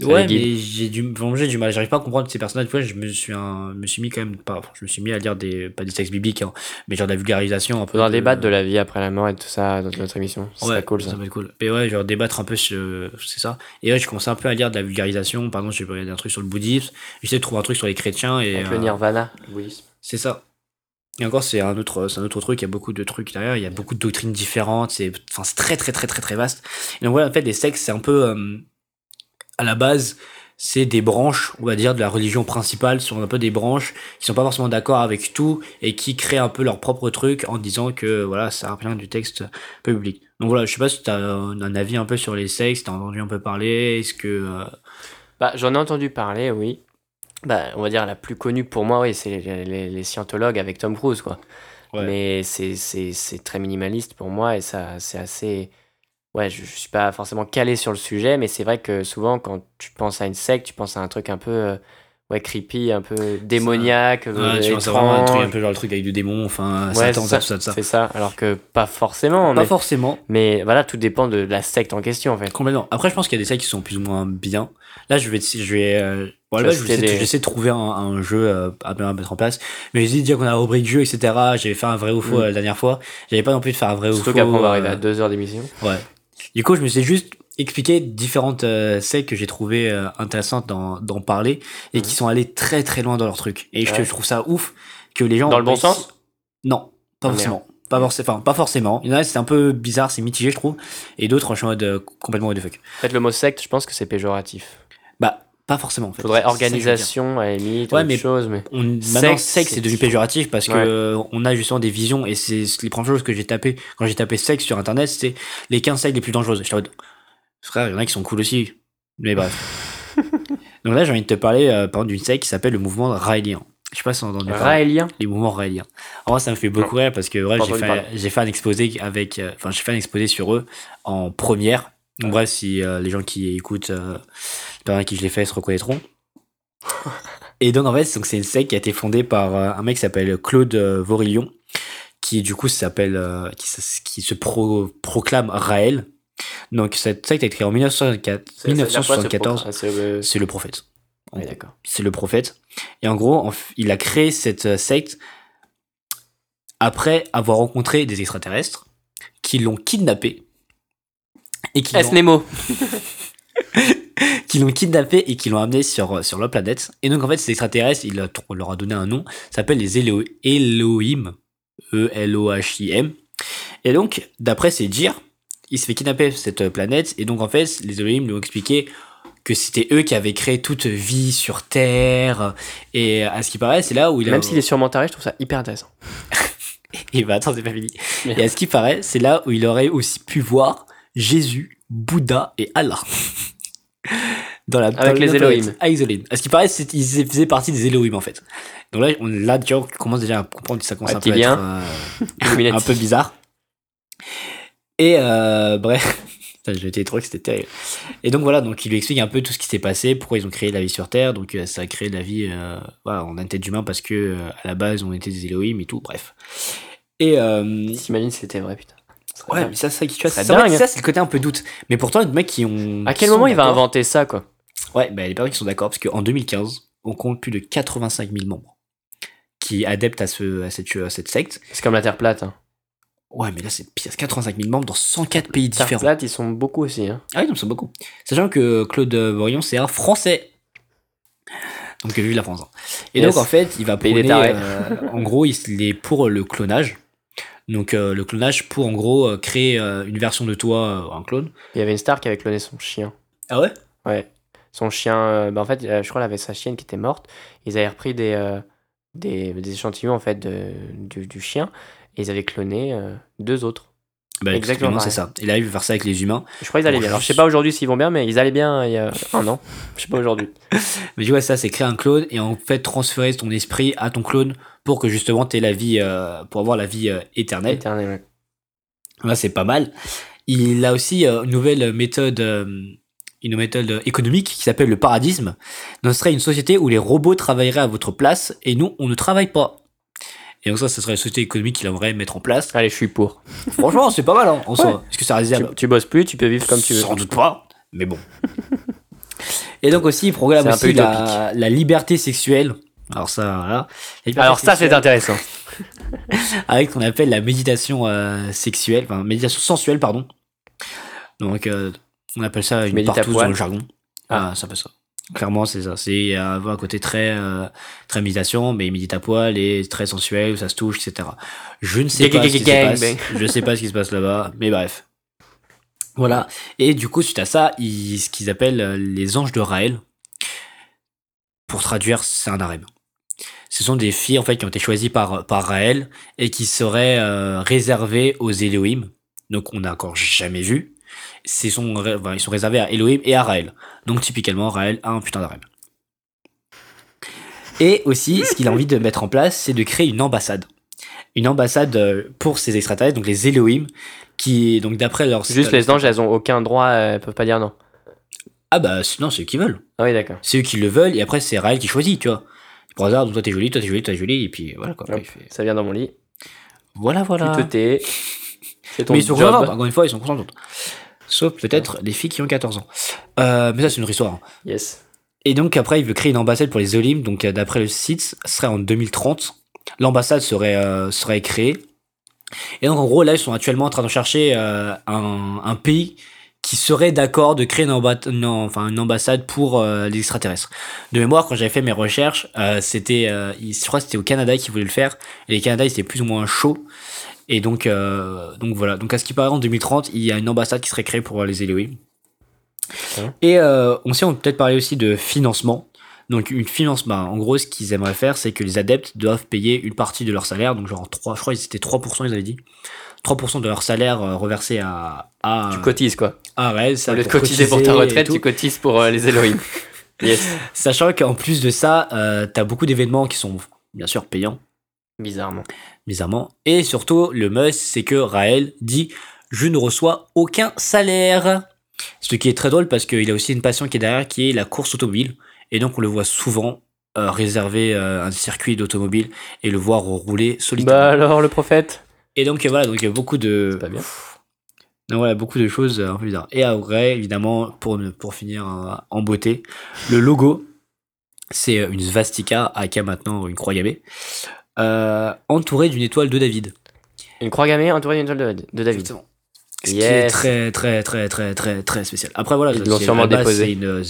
Ça Ouais, mais j'ai du, j'ai du mal. J'arrive pas à comprendre ces personnages. Fois, je me suis, un, me suis mis quand même, pas, je me suis mis à lire des, pas des textes bibliques, hein, mais genre de la vulgarisation un peu. Faudra débattre de la vie après la mort et tout ça dans notre émission. C'est Ouais, cool ça. va être cool. Mais ouais, genre débattre un peu c'est ça. Et ouais, je commençais un peu à lire de la vulgarisation. Par exemple, j'ai regardé un truc sur le bouddhisme. J'essaie de trouver un truc sur les chrétiens et. Le euh, nirvana, le bouddhisme. C'est ça. Et encore, c'est un autre, c'est un autre truc. Il y a beaucoup de trucs derrière. Il y a beaucoup de doctrines différentes. C'est, enfin, c'est très, très, très, très, très vaste. Et donc voilà, en fait, les sectes, c'est un peu, euh, à la base, c'est des branches, on va dire, de la religion principale. Ce sont un peu des branches qui sont pas forcément d'accord avec tout et qui créent un peu leur propre truc en disant que, voilà, ça rien du texte public. Donc voilà, je sais pas si tu as un avis un peu sur les sectes, si tu as entendu un peu parler. Est-ce que. euh, Bah, j'en ai entendu parler, oui. Bah, on va dire la plus connue pour moi, oui, c'est les, les- les scientologues avec Tom Cruise, quoi. Ouais. Mais c'est- c'est c'est très minimaliste pour moi et ça, c'est assez. Ouais, je, je suis pas forcément calé sur le sujet, mais c'est vrai que souvent, quand tu penses à une secte, tu penses à un truc un peu. euh, ouais, creepy, un peu démoniaque, euh, ouais, tu c'est vraiment un truc, un peu genre le truc avec du démon, enfin, Ouais, Satan, ça, tout ça, tout ça. C'est ça, alors que pas forcément. Pas mais, forcément. mais voilà, tout dépend de la secte en question, en fait. Complètement. Après, je pense qu'il y a des sectes qui sont plus ou moins bien. Là, je vais, je vais, euh, bon, là, je vais essayer, de- des- je trouver un, un jeu euh, à mettre en place. Mais j'ai dit dire qu'on a la rubrique jeu, etc. J'avais fait un vrai ou faux Mm. la dernière fois. J'avais pas non plus de faire un vrai ou Surtout faux. qu'après, on va arriver à deux heures d'émission. Ouais. Du coup, je me suis juste expliqué différentes euh, sectes que j'ai trouvées euh, intéressantes d'en parler et Mhm. qui sont allées très très loin dans leur truc. Et je, Ouais. je trouve ça ouf que les gens. Dans le bon sens? Non, pas Ah, forcément. Pas, forc- enfin, pas forcément. Il y en a, c'est un peu bizarre, c'est mitigé, je trouve. Et d'autres, je suis en mode euh, complètement what the fuck. En fait, le mot secte, je pense que c'est péjoratif. Bah, pas forcément en fait. Faudrait je organisation à limite, Ouais, mais- chose, mais. On, maintenant, secte, c'est devenu péjoratif parce que Ouais. euh, on a justement des visions et c'est les premières choses que j'ai tapé quand j'ai tapé secte sur internet, c'est les 15 sectes les plus dangereuses. Mode, frère, il y en a qui sont cool aussi. Mais bref. Donc là, j'ai envie de te parler euh, par exemple d'une secte qui s'appelle le mouvement raélien. Je sais pas si on parler. Raélien? Les mouvements raéliens. En vrai, ça me fait beaucoup rire parce que j'ai fait, fait un exposé avec, euh, enfin, j'ai fait un exposé sur eux en première. Donc bref, si euh, les gens qui écoutent, euh, les qui je l'ai fait se reconnaîtront. Et donc en fait, c'est une secte qui a été fondée par euh, un mec qui s'appelle Claude euh, Vorillon, qui du coup s'appelle, qui, se- qui se pro- proclame Raël. Donc cette secte a été créée en 1964 1974. Ah, c'est le- le prophète. En Oui, d'accord. c'est le prophète. Et en gros, il a créé cette secte après avoir rencontré des extraterrestres qui l'ont kidnappé et qui S. Nemo. qui l'ont kidnappé et qui l'ont amené sur, euh, sur leur planète. Et donc en fait, ces extraterrestres, il leur a donné un nom, ça s'appelle les Élo- Elohim, E E-L-O-H-I-M. Et donc, d'après ses dires, il se fait kidnapper cette planète et donc en fait, les Elohim lui ont expliqué que c'était eux qui avaient créé toute vie sur Terre et à ce qui paraît, c'est là où il a Même s'il est sûrement taré, je trouve ça hyper intéressant. Et bah attends, c'est pas fini. Et à ce qui paraît, c'est là où il aurait aussi pu voir Jésus, Bouddha et Allah. Dans la, Avec dans les. Elohim. Ah, Elohim. À ce qui paraît, ils faisaient partie des Elohim en fait. Donc là, on, là tu vois, on commence déjà à comprendre que ça commence Un un peu à être euh, un peu bizarre. Et euh, bref, j'ai été trop que c'était terrible. Et donc voilà, donc il lui explique un peu tout ce qui s'est passé, pourquoi ils ont créé la vie sur Terre. Donc euh, ça a créé la vie, euh, voilà, on a une tête d'humain parce que euh, à la base on était des Elohim et tout. Bref. Et T'imagines si c'était vrai, putain. Ouais, mais ça, ça, tu vois, ça, c'est le côté un peu doute. Mais pourtant, les mecs qui ont. À quel sont moment il va inventer ça, quoi? Ouais, bah, les personnes qui sont d'accord, parce qu'en 2015, on compte plus de 85 000 membres qui adeptent à, ce, à, cette, à cette secte. C'est comme la Terre plate. Hein. Ouais, mais là, c'est pire. 85 000 membres dans 104 pays Terre différents. plate, ils sont beaucoup aussi. Hein. Ah oui, non, c'est beaucoup. Sachant que Claude Borion, c'est un Français. Donc, vu de la France. hein. Et Yes. donc, en fait, il va tarés. euh, en gros, il est pour le clonage. Donc, euh, le clonage pour, en gros, euh, créer euh, une version de toi, un clone. Il y avait une star qui avait cloné son chien. Ah ouais? Ouais. Son chien, bah en fait, je crois qu'elle avait sa chienne qui était morte. Ils avaient repris des, des, des échantillons en fait de, du, du chien et ils avaient cloné deux autres. bah, Exactement c'est ça. Et là, il veut faire ça avec les humains. Je crois qu'ils allaient Bon, bien. Alors je sais pas aujourd'hui s'ils vont bien, mais ils allaient bien il y a un an. Je sais pas aujourd'hui. Mais tu vois, ça, c'est créer un clone et en fait transférer ton esprit à ton clone pour que justement tu aies la vie, euh, pour avoir la vie euh, éternelle. Éternel, ouais. Là, c'est pas mal. Il a aussi euh, une nouvelle méthode, une méthode économique qui s'appelle le paradisme. Donc, ce serait une société où les robots travailleraient à votre place et nous, on ne travaille pas. Et donc ça, ce serait une société économique qu'il aimerait mettre en place. Allez, je suis pour. Franchement, c'est pas mal, hein, en Ouais. soi. Est-ce que ça Tu, réalisable tu bosses plus, tu peux vivre comme tu veux. Sans doute pas, mais bon. et donc aussi, il peu aussi la, la liberté sexuelle. Alors ça, voilà. Alors ça, c'est intéressant. avec ce qu'on appelle la méditation euh, sexuelle, enfin méditation sensuelle, pardon. Donc, euh, on appelle ça une partouze dans le jargon. Ah. Ah, ça fait ça. Clairement, c'est ça. C'est euh, avoir un côté très, euh, très méditation, mais médite à poil et très sensuel, où ça se touche, etc. Je ne sais pas ce qui se passe. Je sais pas ce qui se passe là-bas, mais bref. Voilà. Et du coup, suite à ça, ils, ce qu'ils appellent les anges de Raël. Pour traduire, c'est un harem. Ce sont des filles en fait qui ont été choisies par, par Raël et qui seraient euh, réservées aux Elohim. Donc on n'a encore jamais vu. C'est sont, enfin, ils sont réservés à Elohim et à Raël. Donc typiquement, Raël a un putain d'harem. Et aussi, ce qu'il a envie de mettre en place, c'est de créer une ambassade. Une ambassade euh, pour ces extraterrestres, donc les Elohim, qui, donc d'après leur... Juste les anges, elles ont aucun droit, euh, elles peuvent pas dire non. Ah bah sinon, c'est eux qui veulent. Ah oui, d'accord. C'est eux qui le veulent, et après c'est Raël qui choisit, tu vois. Pour hasard, donc toi t'es joli, toi t'es joli, toi t'es joli, et puis voilà quoi. Hop, Il fait- Ça vient dans mon lit. Voilà, voilà. Tu te tais. C'est ton Mais ils sont job. encore une fois, ils sont contents. Sauf peut-être les filles qui ont 14 ans. Euh, mais ça, c'est une autre histoire. hein. Yes. Et donc, après, il veut créer une ambassade pour les Olim. Donc, euh, d'après le site, ce serait en 2030. L'ambassade serait, euh, serait créée. Et donc, en gros, là, ils sont actuellement en train de chercher euh, un, un pays qui serait d'accord de créer une, amba- non, enfin, une ambassade pour euh, les extraterrestres. De mémoire, quand j'avais fait mes recherches, euh, c'était, euh, je crois que c'était au Canada qui voulait le faire. Et les Canada, ils étaient plus ou moins chauds. Et donc, donc voilà. Donc, à ce qui paraît, en 2030, il y a une ambassade qui serait créée pour les Elohim. Hein. Et on sait, on peut peut-être parler aussi de financement. Donc, une financement, en gros, ce qu'ils aimeraient faire, c'est que les adeptes doivent payer une partie de leur salaire. Donc, genre 3, je crois que c'était 3%, ils avaient dit. 3% de leur salaire euh, reversé à, à, Tu cotises quoi. à Raël, ça Au lieu de cotiser pour ta retraite, tu cotises pour euh, les Elohim. yes. Sachant qu'en plus de ça, euh, t'as beaucoup d'événements qui sont bien sûr payants. Bizarrement. bizarrement. Et surtout, le must, c'est que Raël dit Je ne reçois aucun salaire. Ce qui est très drôle parce qu'il a aussi une passion qui est derrière, qui est la course automobile. Et donc, on le voit souvent euh, réserver euh, un circuit d'automobile et le voir rouler solitairement. Bah alors, le prophète? Et donc, voilà, donc il y a beaucoup de. Pas bien. Donc voilà, beaucoup de choses euh, un peu bizarres. Et après, évidemment, pour, pour finir euh, en beauté, le logo, c'est euh, une svastika, aka maintenant une croix gammée, euh, entourée d'une étoile de David. Une croix gammée entourée d'une étoile de, de David. Exactement. Ce qui est très, très, très, très, très, très spécial. Après, voilà, Ils l'ont sûrement déposé. C'est une.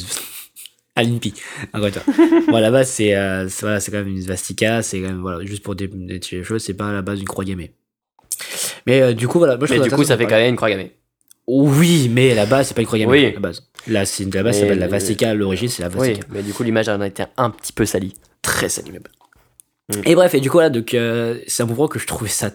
à l'INPI. Bon, la base, c'est euh, voilà, quand même une svastika, c'est quand même, voilà, juste pour dé- détuer les choses, c'est pas à la base une croix gammée. Mais euh, du coup, voilà. Moi, je Mais du coup, ça fait quand même une croix gammée. oui, mais la base, c'est pas une croix gammée. Oui. La base. Là, c'est une- à la base, s'appelle la Vastica. À l'origine, c'est la Oui, Vastica. mais du coup, l'image en a été un petit peu salie. Très salée, même. Mm. Et bref, et du coup, là, donc, euh, c'est un mouvement que je trouvais ça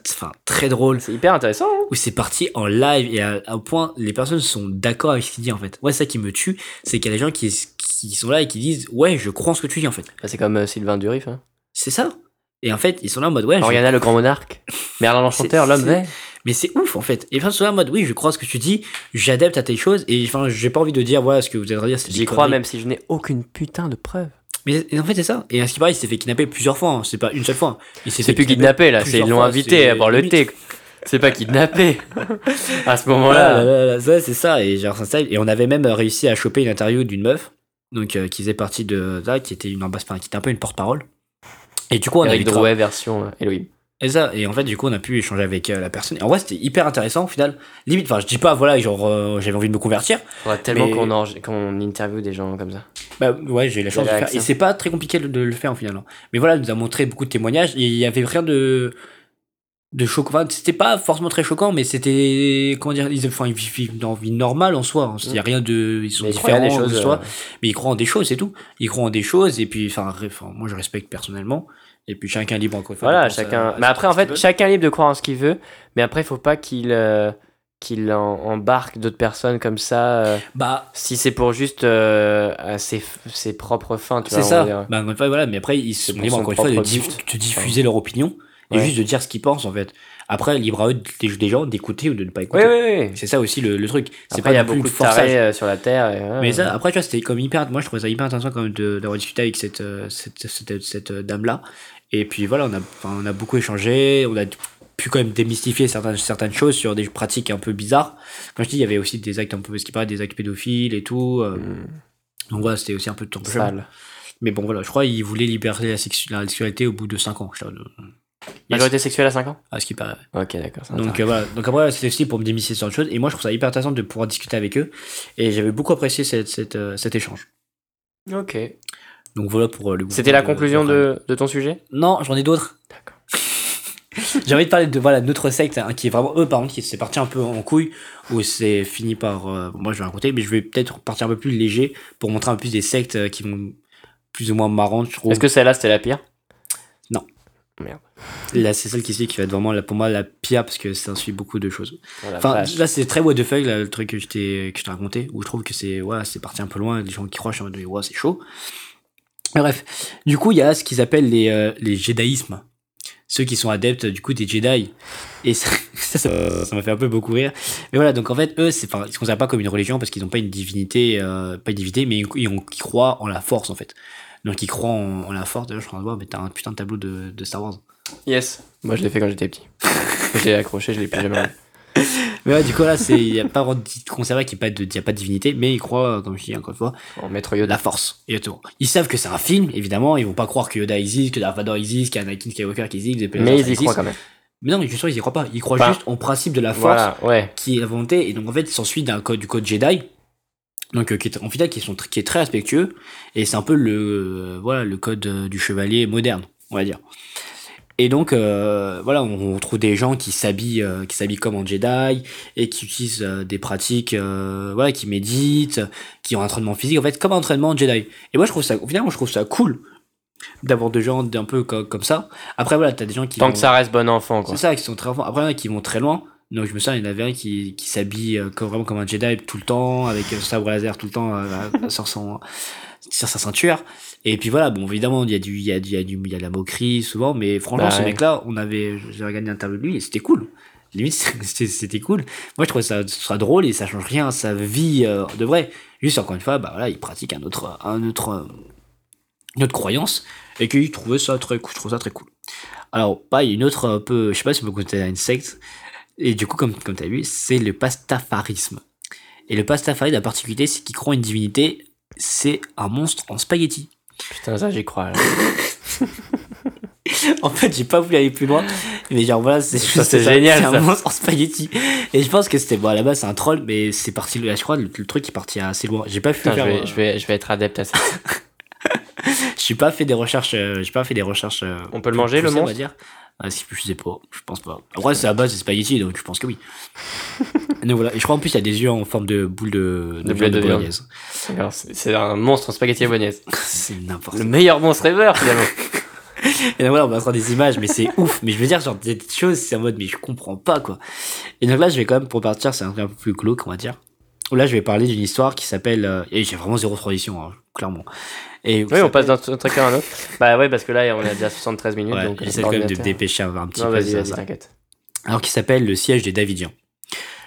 très drôle. C'est hyper intéressant. hein. Où c'est parti en live et à, à un point, les personnes sont d'accord avec ce qu'il dit en fait. Ouais, ça qui me tue, c'est qu'il y a des gens qui, qui sont là et qui disent Ouais, je crois en ce que tu dis en fait. Bah, c'est comme euh, Sylvain Durif. Hein. C'est ça? Et en fait, ils sont là en mode Ouais, je- Oriana, le grand monarque. Merlin l'enchanteur, l'homme vert. mais c'est ouf en fait. Et personnes sont là en mode Oui, je crois ce que tu dis, j'adapte à tes choses et enfin, j'ai pas envie de dire Voilà ce que vous êtes en train de dire. c'est J'y crois même si je n'ai aucune putain de preuve. Mais en fait, c'est ça. Et à ce qui paraît, il s'est fait kidnapper plusieurs fois. hein. C'est pas une seule fois. Il s'est C'est fait plus kidnappé là, c'est ils l'ont invité à boire le thé. C'est pas kidnappé à ce moment-là. là, là, ouais, c'est ça. Et, genre, et on avait même réussi à choper une interview d'une meuf, donc euh, qui faisait partie de ça, qui était une ambass- enfin, qui était un peu une porte-parole. Et du coup, on a eu Eric Drouet version euh, Elohim. Et ça, et en fait, du coup, on a pu échanger avec euh, la personne. Et en vrai, c'était hyper intéressant au final. Limite, enfin, je dis pas, voilà, genre, euh, j'avais envie de me convertir. Faudrait tellement Mais- qu'on qu'on interviewe des gens comme ça. Bah ouais, j'ai eu la chance de le faire. Et c'est pas très compliqué de le faire au final. hein. Mais voilà, il nous a montré beaucoup de témoignages. Et il y avait rien de de choquant. Enfin, c'était pas forcément très choquant, mais c'était comment dire, ils, enfin, ils vivent dans une vie normale en soi. hein. Il y a rien de, ils sont Mais différents des des choses, choses, euh, mais ils croient en des choses, c'est tout. Ils croient en des choses. Et puis, enfin, moi, je respecte personnellement. Et puis, chacun est libre encore une fois. de Voilà, chacun. à- mais après, en fait, chacun est libre de croire en ce qu'il veut. Mais après, il faut pas qu'il euh, qu'il en- embarque d'autres personnes comme ça. euh, bah, si c'est pour juste euh, à ses, ses propres fins, tu C'est vois. on va ça. dire. Bah, voilà, mais après, ils sont libres, encore une fois, diff- de diffuser leur opinion et Ouais. juste de dire ce qu'ils pensent, en fait. Après, libre à eux, des, gens, d'écouter ou de ne pas écouter. C'est ça aussi le, le truc. C'est pas il y a beaucoup de forçage. euh, sur la Terre. et, Mais ça, après, tu vois, c'était comme hyper. Moi, je trouvais ça hyper intéressant quand même d'avoir discuté avec cette, euh, cette, cette, cette, euh, dame-là. Et puis voilà, on a, on a beaucoup échangé. On a pu quand même démystifier certaines, certaines choses sur des pratiques un peu bizarres. Comme je dis, il y avait aussi des actes un peu, ce qui paraît, des actes pédophiles et tout. euh, Mm, Donc voilà, c'était aussi un peu de sale. Mais bon, voilà, je crois qu'il voulait libérer la sexualité au bout de 5 ans. Majorité sexuelle à 5 ans À ce qui paraît. Ok, d'accord. Donc euh, voilà, donc après c'était aussi pour me démystifier sur autre chose et moi je trouve ça hyper intéressant de pouvoir discuter avec eux et j'avais beaucoup apprécié cette, cette, euh, cet échange. Ok. Donc voilà pour euh, le C'était la conclusion de, de ton sujet? Non, j'en ai d'autres. D'accord. J'ai envie de parler de voilà notre secte hein, qui est vraiment eux par contre qui s'est parti un peu en couille où c'est fini par euh, moi je vais raconter mais je vais peut-être partir un peu plus léger pour montrer un peu plus des sectes euh, qui vont plus ou moins marrantes je trouve. Est-ce que celle-là, c'était la pire? Non. Merde. Là c'est celle qui qui va être vraiment là, pour moi la pire parce que ça suit beaucoup de choses. Oh Enfin, vache. là, c'est très what the fuck, là, le truc que je t'ai, raconté, où je trouve que c'est, ouais, parti un peu loin, les gens qui croient, je suis en mode, ouais, c'est chaud. Bref. Du coup, il y a ce qu'ils appellent les, euh, les jédaïsmes. Ceux qui sont adeptes, du coup, des Jedi. Et ça, ça, m'a fait un peu beaucoup rire. Mais voilà, donc en fait, eux, c'est, enfin, ils se considèrent pas comme une religion parce qu'ils n'ont pas une divinité, euh, pas une divinité, mais ils, ont- ils croient en la force, en fait. Donc ils croient en, en la force. D'ailleurs, je de voir, mais t'as un putain de tableau de, de Star Wars. Yes. Moi, je l'ai fait quand j'étais petit. J'ai accroché, je l'ai plus jamais. Mais ouais, du coup, là, il n'y a pas de n'y a, pas de- y a pas de divinité, mais ils croient, comme je dis encore une fois, En maître Yoda. la force. Exactement. Ils savent que c'est un film, évidemment. Ils vont pas croire que Yoda existe, que Darth Vader existe, qu'Anakin Skywalker qui existe. que Mais ils y croient quand même. Mais non, mais justement, ils y croient pas. Ils croient Enfin, juste au principe de la force Voilà, ouais. qui est la volonté. Et donc, en fait, s'ensuit d'un code, du code Jedi. Donc, euh, qui est, en final, qui, sont, qui est très respectueux. Et c'est un peu le, euh, voilà, le code euh, du chevalier moderne, on va dire. Et donc, euh, voilà, on, on trouve des gens qui s'habillent, euh, qui s'habillent comme en Jedi et qui utilisent euh, des pratiques, euh, voilà, qui méditent, qui ont un entraînement physique, en fait, comme un entraînement Jedi. Et moi, je trouve ça, au final, moi, je trouve ça cool d'avoir des gens un peu co- comme, ça. Après, voilà, t'as des gens qui Tant vont- que ça reste bon enfant, quoi. c'est ça, qui sont très Après, il y en a qui vont très loin. Donc, je me souviens, il y en avait un qui, qui s'habille euh, comme, vraiment comme un Jedi tout le temps, avec son sabre laser tout le temps euh, sur, son, sur sa ceinture. Et puis voilà, bon, évidemment, il y, a du, il, y a, du- il, y a du, il y a de la moquerie souvent, mais franchement, Bah ce ouais. mec-là, on avait, j'ai regardé une interview de lui et c'était cool. Limite, c'était cool. Moi, je trouvais ça, ça drôle et ça change rien à sa vie euh, de vrai. Juste, encore une fois, bah voilà, il pratique un autre, un autre, une autre croyance et qu'il trouvait ça très cool. Je trouve ça très cool. Alors, pas, il y a une autre un peu, je sais pas si on peut considérer une secte. Et du coup, comme, comme tu as vu, c'est le pastafarisme. Et le pastafari, la particularité, c'est qu'il croit une divinité, c'est un monstre en spaghetti. Putain, ça, j'y crois. En fait, j'ai pas voulu aller plus loin, mais genre voilà, c'est c'est génial, C'est un monstre en spaghetti. Et je pense que c'était, bon, à la base, c'est un troll, mais c'est parti, je crois, le, le truc est parti assez loin. J'ai pas pu Putain, je vais, euh, je, vais, je vais être adepte à ça. je suis pas fait des recherches, euh, j'ai pas fait des recherches. euh, On peut le manger, le poussées, on va monstre? dire. Ah, si, je sais pas, je pense pas. Après, c'est à base des spaghettis, donc je pense que oui. donc voilà, et je crois en plus, il y a des yeux en forme de boule de, De de bolognaise. C'est un monstre en spaghetti bolognaise. c'est n'importe Le meilleur monstre ever, finalement. Et donc voilà, on va se rendre des images, mais c'est ouf. Mais je veux dire, genre, des choses, c'est en mode, mais je comprends pas, quoi. Et donc là, je vais quand même, pour partir, c'est un truc un peu plus glauque, on va dire. Là, je vais parler d'une histoire qui s'appelle, euh, et j'ai vraiment zéro tradition, hein, clairement. Et Oui, on passe d'un truc à un autre. Bah ouais, parce que là, on a déjà 73 minutes. Ouais, donc j'essaie quand même de me dépêcher un, un petit Non, peu. vas-y, t'inquiète. Alors, qui s'appelle le siège des Davidiens.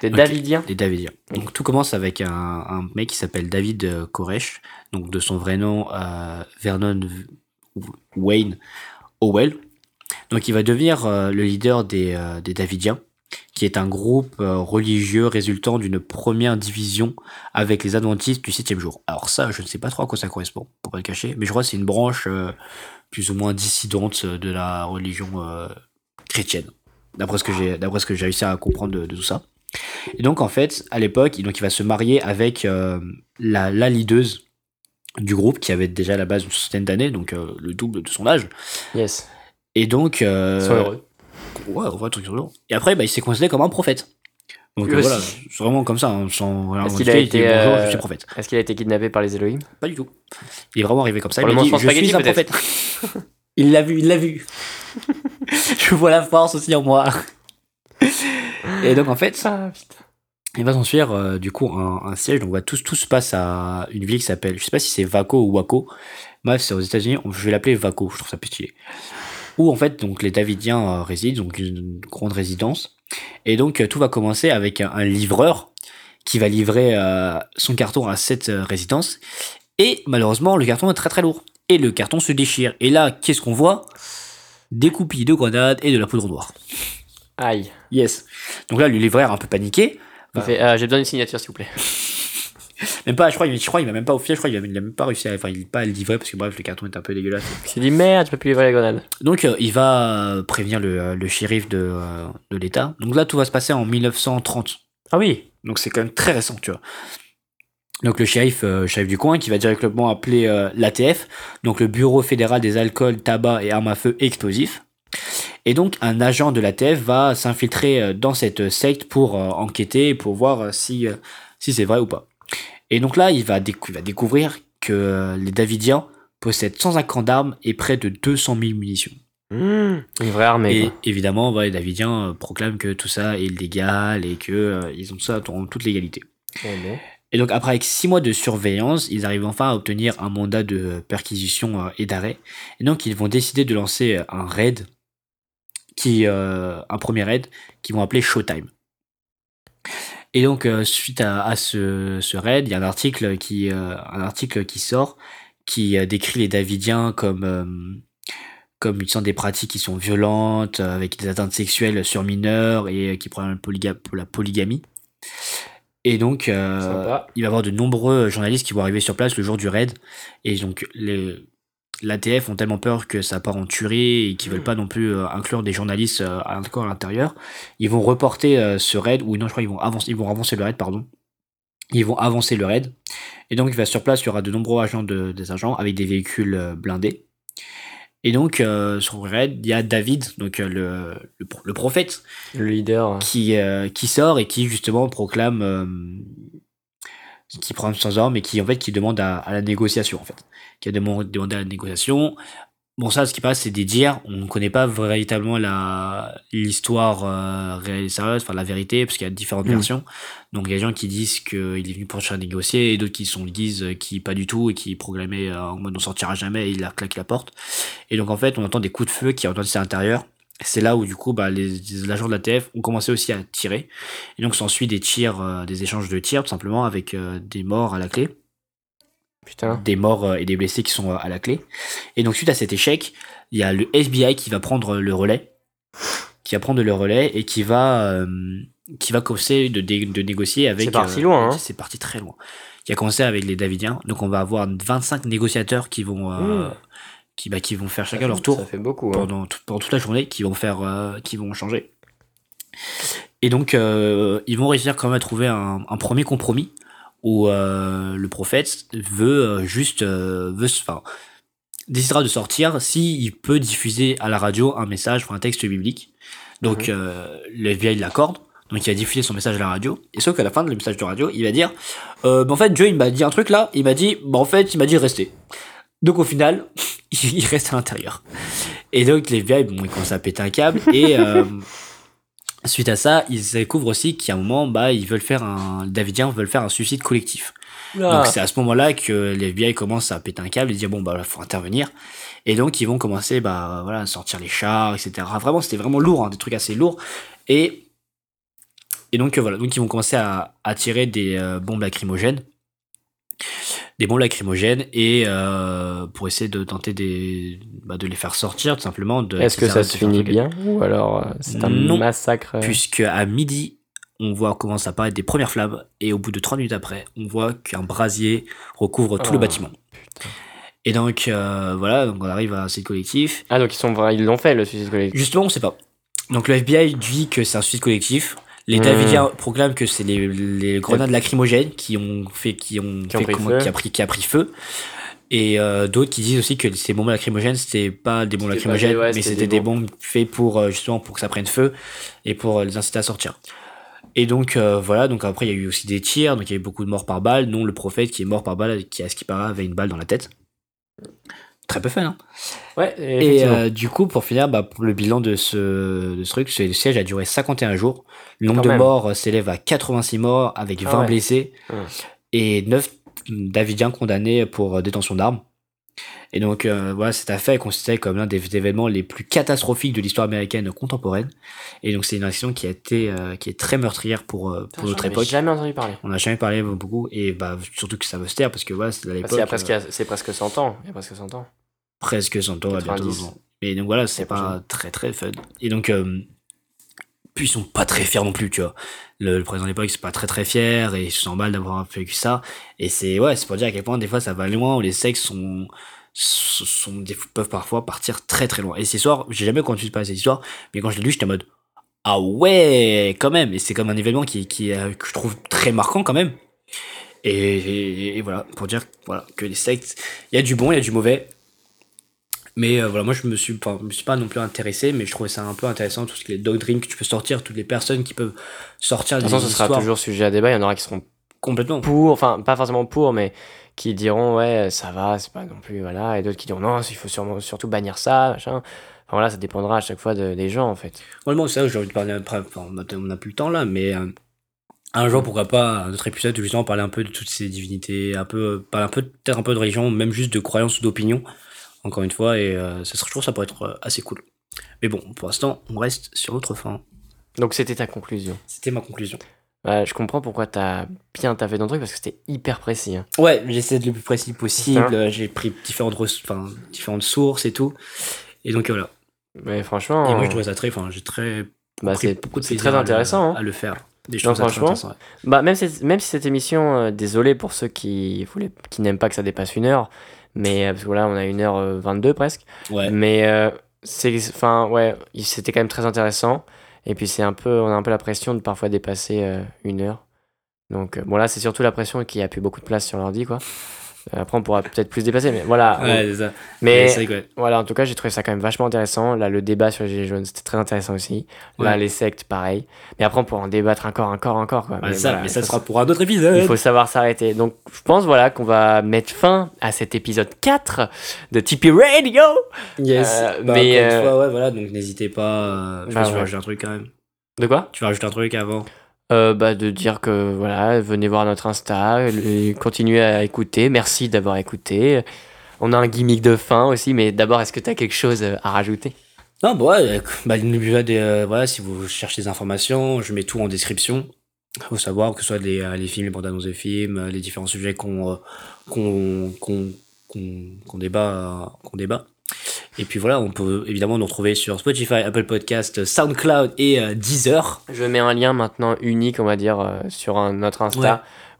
T'es Ok. Davidien Les Davidiens. Donc tout commence avec un, un mec qui s'appelle David euh, Koresh, donc de son vrai nom euh, Vernon Wayne Howell. Donc il va devenir euh, le leader des, euh, des Davidiens. Qui est un groupe euh, religieux résultant d'une première division avec les adventistes du septième jour. Alors ça, je ne sais pas trop à quoi ça correspond, pour pas le cacher, mais je crois que c'est une branche euh, plus ou moins dissidente de la religion euh, chrétienne, d'après ce que j'ai, d'après ce que j'ai réussi à comprendre de, de tout ça. Et donc en fait, à l'époque, il, donc, il va se marier avec euh, la, la leaduse du groupe qui avait déjà à la base une centaine d'années, donc euh, le double de son âge. Yes. Et donc, euh, sont heureux. Ouais, on voit un truc sur l'eau. Et après, bah, il s'est considéré comme un prophète. Donc euh, voilà, c'est vraiment comme ça, hein, sans rien Est-ce qu'il a été, bonjour, euh, je suis prophète. Est-ce qu'il a été kidnappé par les Elohim? Pas du tout. Il est vraiment arrivé comme ça. Pour il a dit, je suis un prophète. il l'a vu, il l'a vu. je vois la force aussi en moi. Et donc en fait, Ah il va s'en suivre euh, du coup un, un siège. Donc on va tout, tout se passe à une ville qui s'appelle, je sais pas si c'est Vaco ou Waco. Bref, c'est aux États-Unis. Je vais l'appeler Vaco. Je trouve ça plus stylé. Où en fait donc les Davidiens euh, résident, donc une grande résidence. Et donc euh, tout va commencer avec un, un livreur qui va livrer euh, son carton à cette résidence. Et malheureusement, le carton est très très lourd. Et le carton se déchire. Et là, qu'est-ce qu'on voit? Des coupilles de grenades et de la poudre noire. Aïe. Yes. Donc là, le livreur un peu paniqué. Euh, J'ai besoin d'une signature, s'il vous plaît. Même pas, je crois, il- je crois, il va même pas au final, je crois, il a, il a même pas réussi à, enfin, il pas à le livrer parce que bref, le carton est un peu dégueulasse. Il s'est dit merde, je peux plus livrer les grenades. Donc, euh, il va euh, prévenir le, euh, le shérif de, euh, de l'État. Donc là, tout va se passer en 1930. Ah oui. Donc c'est quand même très récent, tu vois. Donc le shérif, euh, shérif du coin, qui va directement appeler l'ATF, donc le Bureau fédéral des alcools, tabac et armes à feu explosifs. Et donc un agent de l'ATF va s'infiltrer dans cette secte pour enquêter, pour voir si, si c'est vrai ou pas. Et donc là, il va, décou- il va découvrir que euh, les Davidiens possèdent 105 camps d'armes et près de 200 000 munitions. Mmh, une vraie armée. Et quoi. évidemment, ouais, les Davidiens euh, proclament que tout ça est légal et que euh, ils ont ça en toute légalité. Oh non. Et donc après avec six mois de surveillance, ils arrivent enfin à obtenir un mandat de perquisition euh, et d'arrêt. Et donc ils vont décider de lancer un raid, qui euh, un premier raid, qu'ils vont appeler Showtime. Et donc euh, suite à, à ce, ce raid, il y a un article qui euh, un article qui sort qui euh, décrit les Davidiens comme comme utilisant des pratiques qui sont violentes, avec des atteintes sexuelles sur mineurs et qui prennent la, polyga- pour la polygamie. Et donc, il va y avoir de nombreux journalistes qui vont arriver sur place le jour du raid. Et donc, les, l'ATF ont tellement peur que ça part en tuerie et qu'ils veulent pas non plus euh, inclure des journalistes euh, à- encore à l'intérieur. Ils vont reporter euh, ce raid, ou non, je crois qu'ils vont avancer, ils vont avancer le raid, pardon. Ils vont avancer le raid. Et donc, il va sur place, il y aura de nombreux agents de, des agents avec des véhicules blindés. Et donc, sur le raid, il y a David, donc le, le, pro- le prophète, Le leader. qui, qui sort et qui justement proclame qui prend sans armes et qui en fait qui demande à, à la négociation en fait qui a demandé, à la négociation. Bon ça ce qui passe c'est des dires. On ne connaît pas véritablement l'histoire euh, réelle et sérieuse enfin la vérité parce qu'il y a différentes Mm. versions. Donc il y a des gens qui disent qu'il est venu pour chercher à négocier et d'autres qui sont disent qui pas du tout et qui proclamaient euh, en mode on sortira jamais et il a claqué la porte. Et donc en fait on entend des coups de feu qui entendent à l'intérieur. C'est là où du coup bah, les, les agents de la TF ont commencé aussi à tirer. Et donc s'ensuit des tirs euh, des échanges de tirs tout simplement avec euh, des morts à la clé Putain. des morts euh, et des blessés qui sont euh, à la clé et donc suite à cet échec il y a le FBI qui va prendre le relais qui va prendre le relais et qui va euh, qui va commencer de, négocier avec C'est parti euh, loin, hein. c'est parti très loin qui a commencé avec les Davidiens donc on va avoir 25 négociateurs qui vont euh, Mmh. qui bah, qui vont faire chacun leur tour Ça fait beaucoup. hein. pendant, tout- pendant toute la journée qui vont faire qui vont changer et donc ils vont réussir quand même à trouver un, un premier compromis où euh, le prophète veut euh, juste euh, veut enfin décidera de sortir si il peut diffuser à la radio un message ou un texte biblique. Donc euh, le FBI l'accorde. Donc il va diffuser son message à la radio. Et sauf qu'à la fin de le message de radio il va dire bah, en fait Dieu il m'a dit un truc là. Il m'a dit bah en fait il m'a dit de rester. Donc au final il reste à l'intérieur. Et donc les FBI bon, ils commencent à péter un câble. Et suite à ça ils découvrent aussi qu'à un moment bah ils veulent faire un les Davidiens veulent faire un suicide collectif donc c'est à ce moment-là que les FBI commencent à péter un câble et dire bon bah là, faut intervenir. Et donc ils vont commencer bah voilà à sortir les chars etc. Vraiment c'était vraiment lourd, hein, des trucs assez lourds. Et et donc euh, voilà donc ils vont commencer à, à tirer des euh, bombes lacrymogènes. Des bombes lacrymogènes et euh, pour essayer de tenter des, bah, de les faire sortir tout simplement. Est-ce que ça se finit bien Ou alors euh, c'est un Non, massacre euh, Puisque à midi, on voit commence à apparaître des premières flammes et au bout de 3 minutes après, on voit qu'un brasier recouvre tout le Oh, bâtiment. Et donc euh, voilà, donc on arrive à un site collectif. Ah, donc ils sont ils l'ont fait le suicide collectif. Justement, on sait pas. Donc le FBI dit que c'est un suicide collectif. Les Hmm. Davidiens proclament que c'est les, les grenades lacrymogènes qui ont fait qui ont, Qui ont fait pris comment- qui a pris qui a pris feu. Et euh, d'autres qui disent aussi que ces bombes lacrymogènes c'était pas des bombes lacrymogènes, ouais, mais c'était des bombes faites pour euh, justement pour que ça prenne feu et pour euh, les inciter à sortir. Et donc euh, voilà, donc après il y a eu aussi des tirs, donc il y a eu beaucoup de morts par balle, dont le prophète qui est mort par balle, qui à ce qui paraît avait une balle dans la tête. Très peu fun, hein. Ouais, Et euh, du coup, pour finir, bah, pour le bilan de ce, de ce truc, c'est- le siège a duré 51 jours. Le nombre Quand de même. morts euh, s'élève à 86 morts avec Ah 20 ouais. blessés Hum. et 9 Davidiens condamnés pour euh, détention d'armes. Et donc, euh, voilà, cette affaire est considérée comme l'un des événements les plus catastrophiques de l'histoire américaine contemporaine. Et donc, c'est une action qui a été, euh, qui est très meurtrière pour, euh, pour notre époque. jamais entendu parler. On n'a jamais parlé beaucoup, et bah, surtout que ça veut se taire, parce que voilà, c'était à Parce l'époque. presque, c'est presque 100 ans. Il y a presque 100 ans. Presque 100 ans, à bientôt 90. 100 ans. Et donc voilà, c'est pas très très fun. Et donc, euh, puis ils sont pas très fiers non plus, tu vois. Le, le président de l'époque, c'est pas très très fier et il se sent mal d'avoir vécu ça. Et c'est, ouais, c'est pour dire à quel point des fois ça va loin où les sexes sont, sont, sont- peuvent parfois partir très très loin. Et ces histoires, j'ai jamais entendu parler de cette histoire, mais quand je l'ai lu, j'étais en mode, ah ouais, quand même. Et c'est comme un événement qui, qui, euh, que je trouve très marquant quand même. Et, et- et voilà, pour dire voilà, que les sectes, il y a du bon, il y a du mauvais. Mais euh, voilà, moi je me suis je me suis pas non plus intéressé, mais je trouvais ça un peu intéressant, tout ce qui est doctrine que tu peux sortir, toutes les personnes qui peuvent sortir De des toute façon, ce sera toujours sujet à débat. Il y en aura qui seront complètement. pour, enfin, pas forcément pour, mais qui diront, ouais, ça va, c'est pas non plus, voilà. Et d'autres qui diront, non, il faut sûrement, surtout bannir ça, machin. Enfin, voilà, ça dépendra à chaque fois de- des gens, en fait. Moi, moi, c'est ça j'ai envie de parler après. Enfin, on n'a plus le temps là, mais euh, un jour, pourquoi pas, un autre épisode où justement parler un peu de toutes ces divinités, un peu, parler un peu, peut-être un peu de religion, même juste de croyances ou d'opinion, encore une fois, et euh, ça je trouve ça pourrait être euh, assez cool. Mais bon, pour l'instant, on reste sur notre fin. Donc, c'était ta conclusion. C'était ma conclusion. Je comprends pourquoi t'as bien taffé dans le truc parce que c'était hyper précis. hein. Ouais, j'essaie de le plus précis possible. Euh, J'ai pris différentes, enfin, différentes sources et tout. Et donc euh, voilà. Mais franchement, Et moi, je trouvais ça très, enfin, j'ai très, bah, c'est très à le- intéressant. hein. à le faire. Des Non, franchement, ouais. Bah, même, si- même si cette émission, euh, désolé pour ceux qui, voulaient, qui n'aiment pas que ça dépasse une heure, mais euh, parce que voilà, on a une heure euh, 22 presque. Ouais. Mais euh, c'est, enfin, ouais, c'était quand même très intéressant. Et puis c'est un peu, on a un peu la pression de parfois dépasser une heure. Donc bon là, c'est surtout la pression qui a plus beaucoup de place sur l'ordi, quoi. Euh, Après, on pourra peut-être plus dépasser, mais voilà. Ouais, c'est ça. mais c'est vrai que, ouais. voilà, en tout cas, j'ai trouvé ça quand même vachement intéressant. Là, le débat sur les gilets jaunes, c'était très intéressant aussi. Là, Ouais. les sectes, pareil. Mais après, on pourra en débattre encore, encore, encore, quoi. Ouais, Mais ça, voilà, mais ça sera pour un autre épisode. il faut savoir s'arrêter. Donc, je pense voilà qu'on va mettre fin à cet épisode 4 de Tipeee Radio. Yes. Euh, Bah, mais, encore une euh, fois, ouais, voilà, donc n'hésitez pas. euh, je Bah, pense que ouais. rajouter un truc quand même. De quoi? Tu vas rajouter un truc avant. Euh, bah, De dire que voilà, venez voir notre Insta, continuez à écouter. Merci d'avoir écouté. On a un gimmick de fin aussi, mais d'abord, est-ce que tu as quelque chose euh, à rajouter? Non, bah ouais, euh, bah, des, euh, voilà, si vous cherchez des informations, je mets tout en description. Il faut savoir que ce soit les, films, les bandes annonces de films, les différents sujets qu'on qu'on qu'on qu'on débat, qu'on débat. Et puis voilà, on peut évidemment nous retrouver sur Spotify, Apple Podcast, SoundCloud et euh, Deezer. Je mets un lien maintenant unique, on va dire, euh, sur un, notre Insta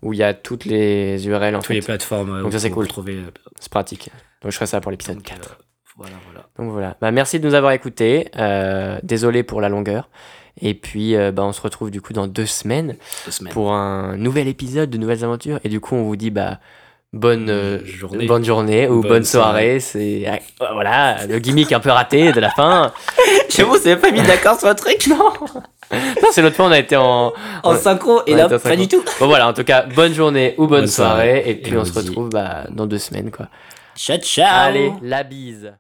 Ouais. où il y a toutes les URL en Toutes les plateformes. Donc ça, c'est cool. retrouver, euh, C'est pratique. Donc, je ferai ça pour l'épisode donc, 4. euh, voilà, voilà. Donc voilà. Bah, merci de nous avoir écoutés. Désolé pour la longueur. Et puis, euh, bah, on se retrouve du coup dans deux semaines Deux semaines. pour un nouvel épisode de Nouvelles Aventures. Et du coup, on vous dit bah, bonne, euh, Journée. bonne journée ou bonne, Bonne soirée. C'est euh, voilà le gimmick un peu raté de la fin. J'avoue, vous avez pas mis d'accord sur un truc non, non c'est l'autre fois on a été en. en synchro et là, pas du tout. Bon voilà, en tout cas, bonne journée ou bonne, Bonne soirée. soirée. Et puis Et on se retrouve bah, dans deux semaines quoi. Ciao, ciao. Allez, la bise.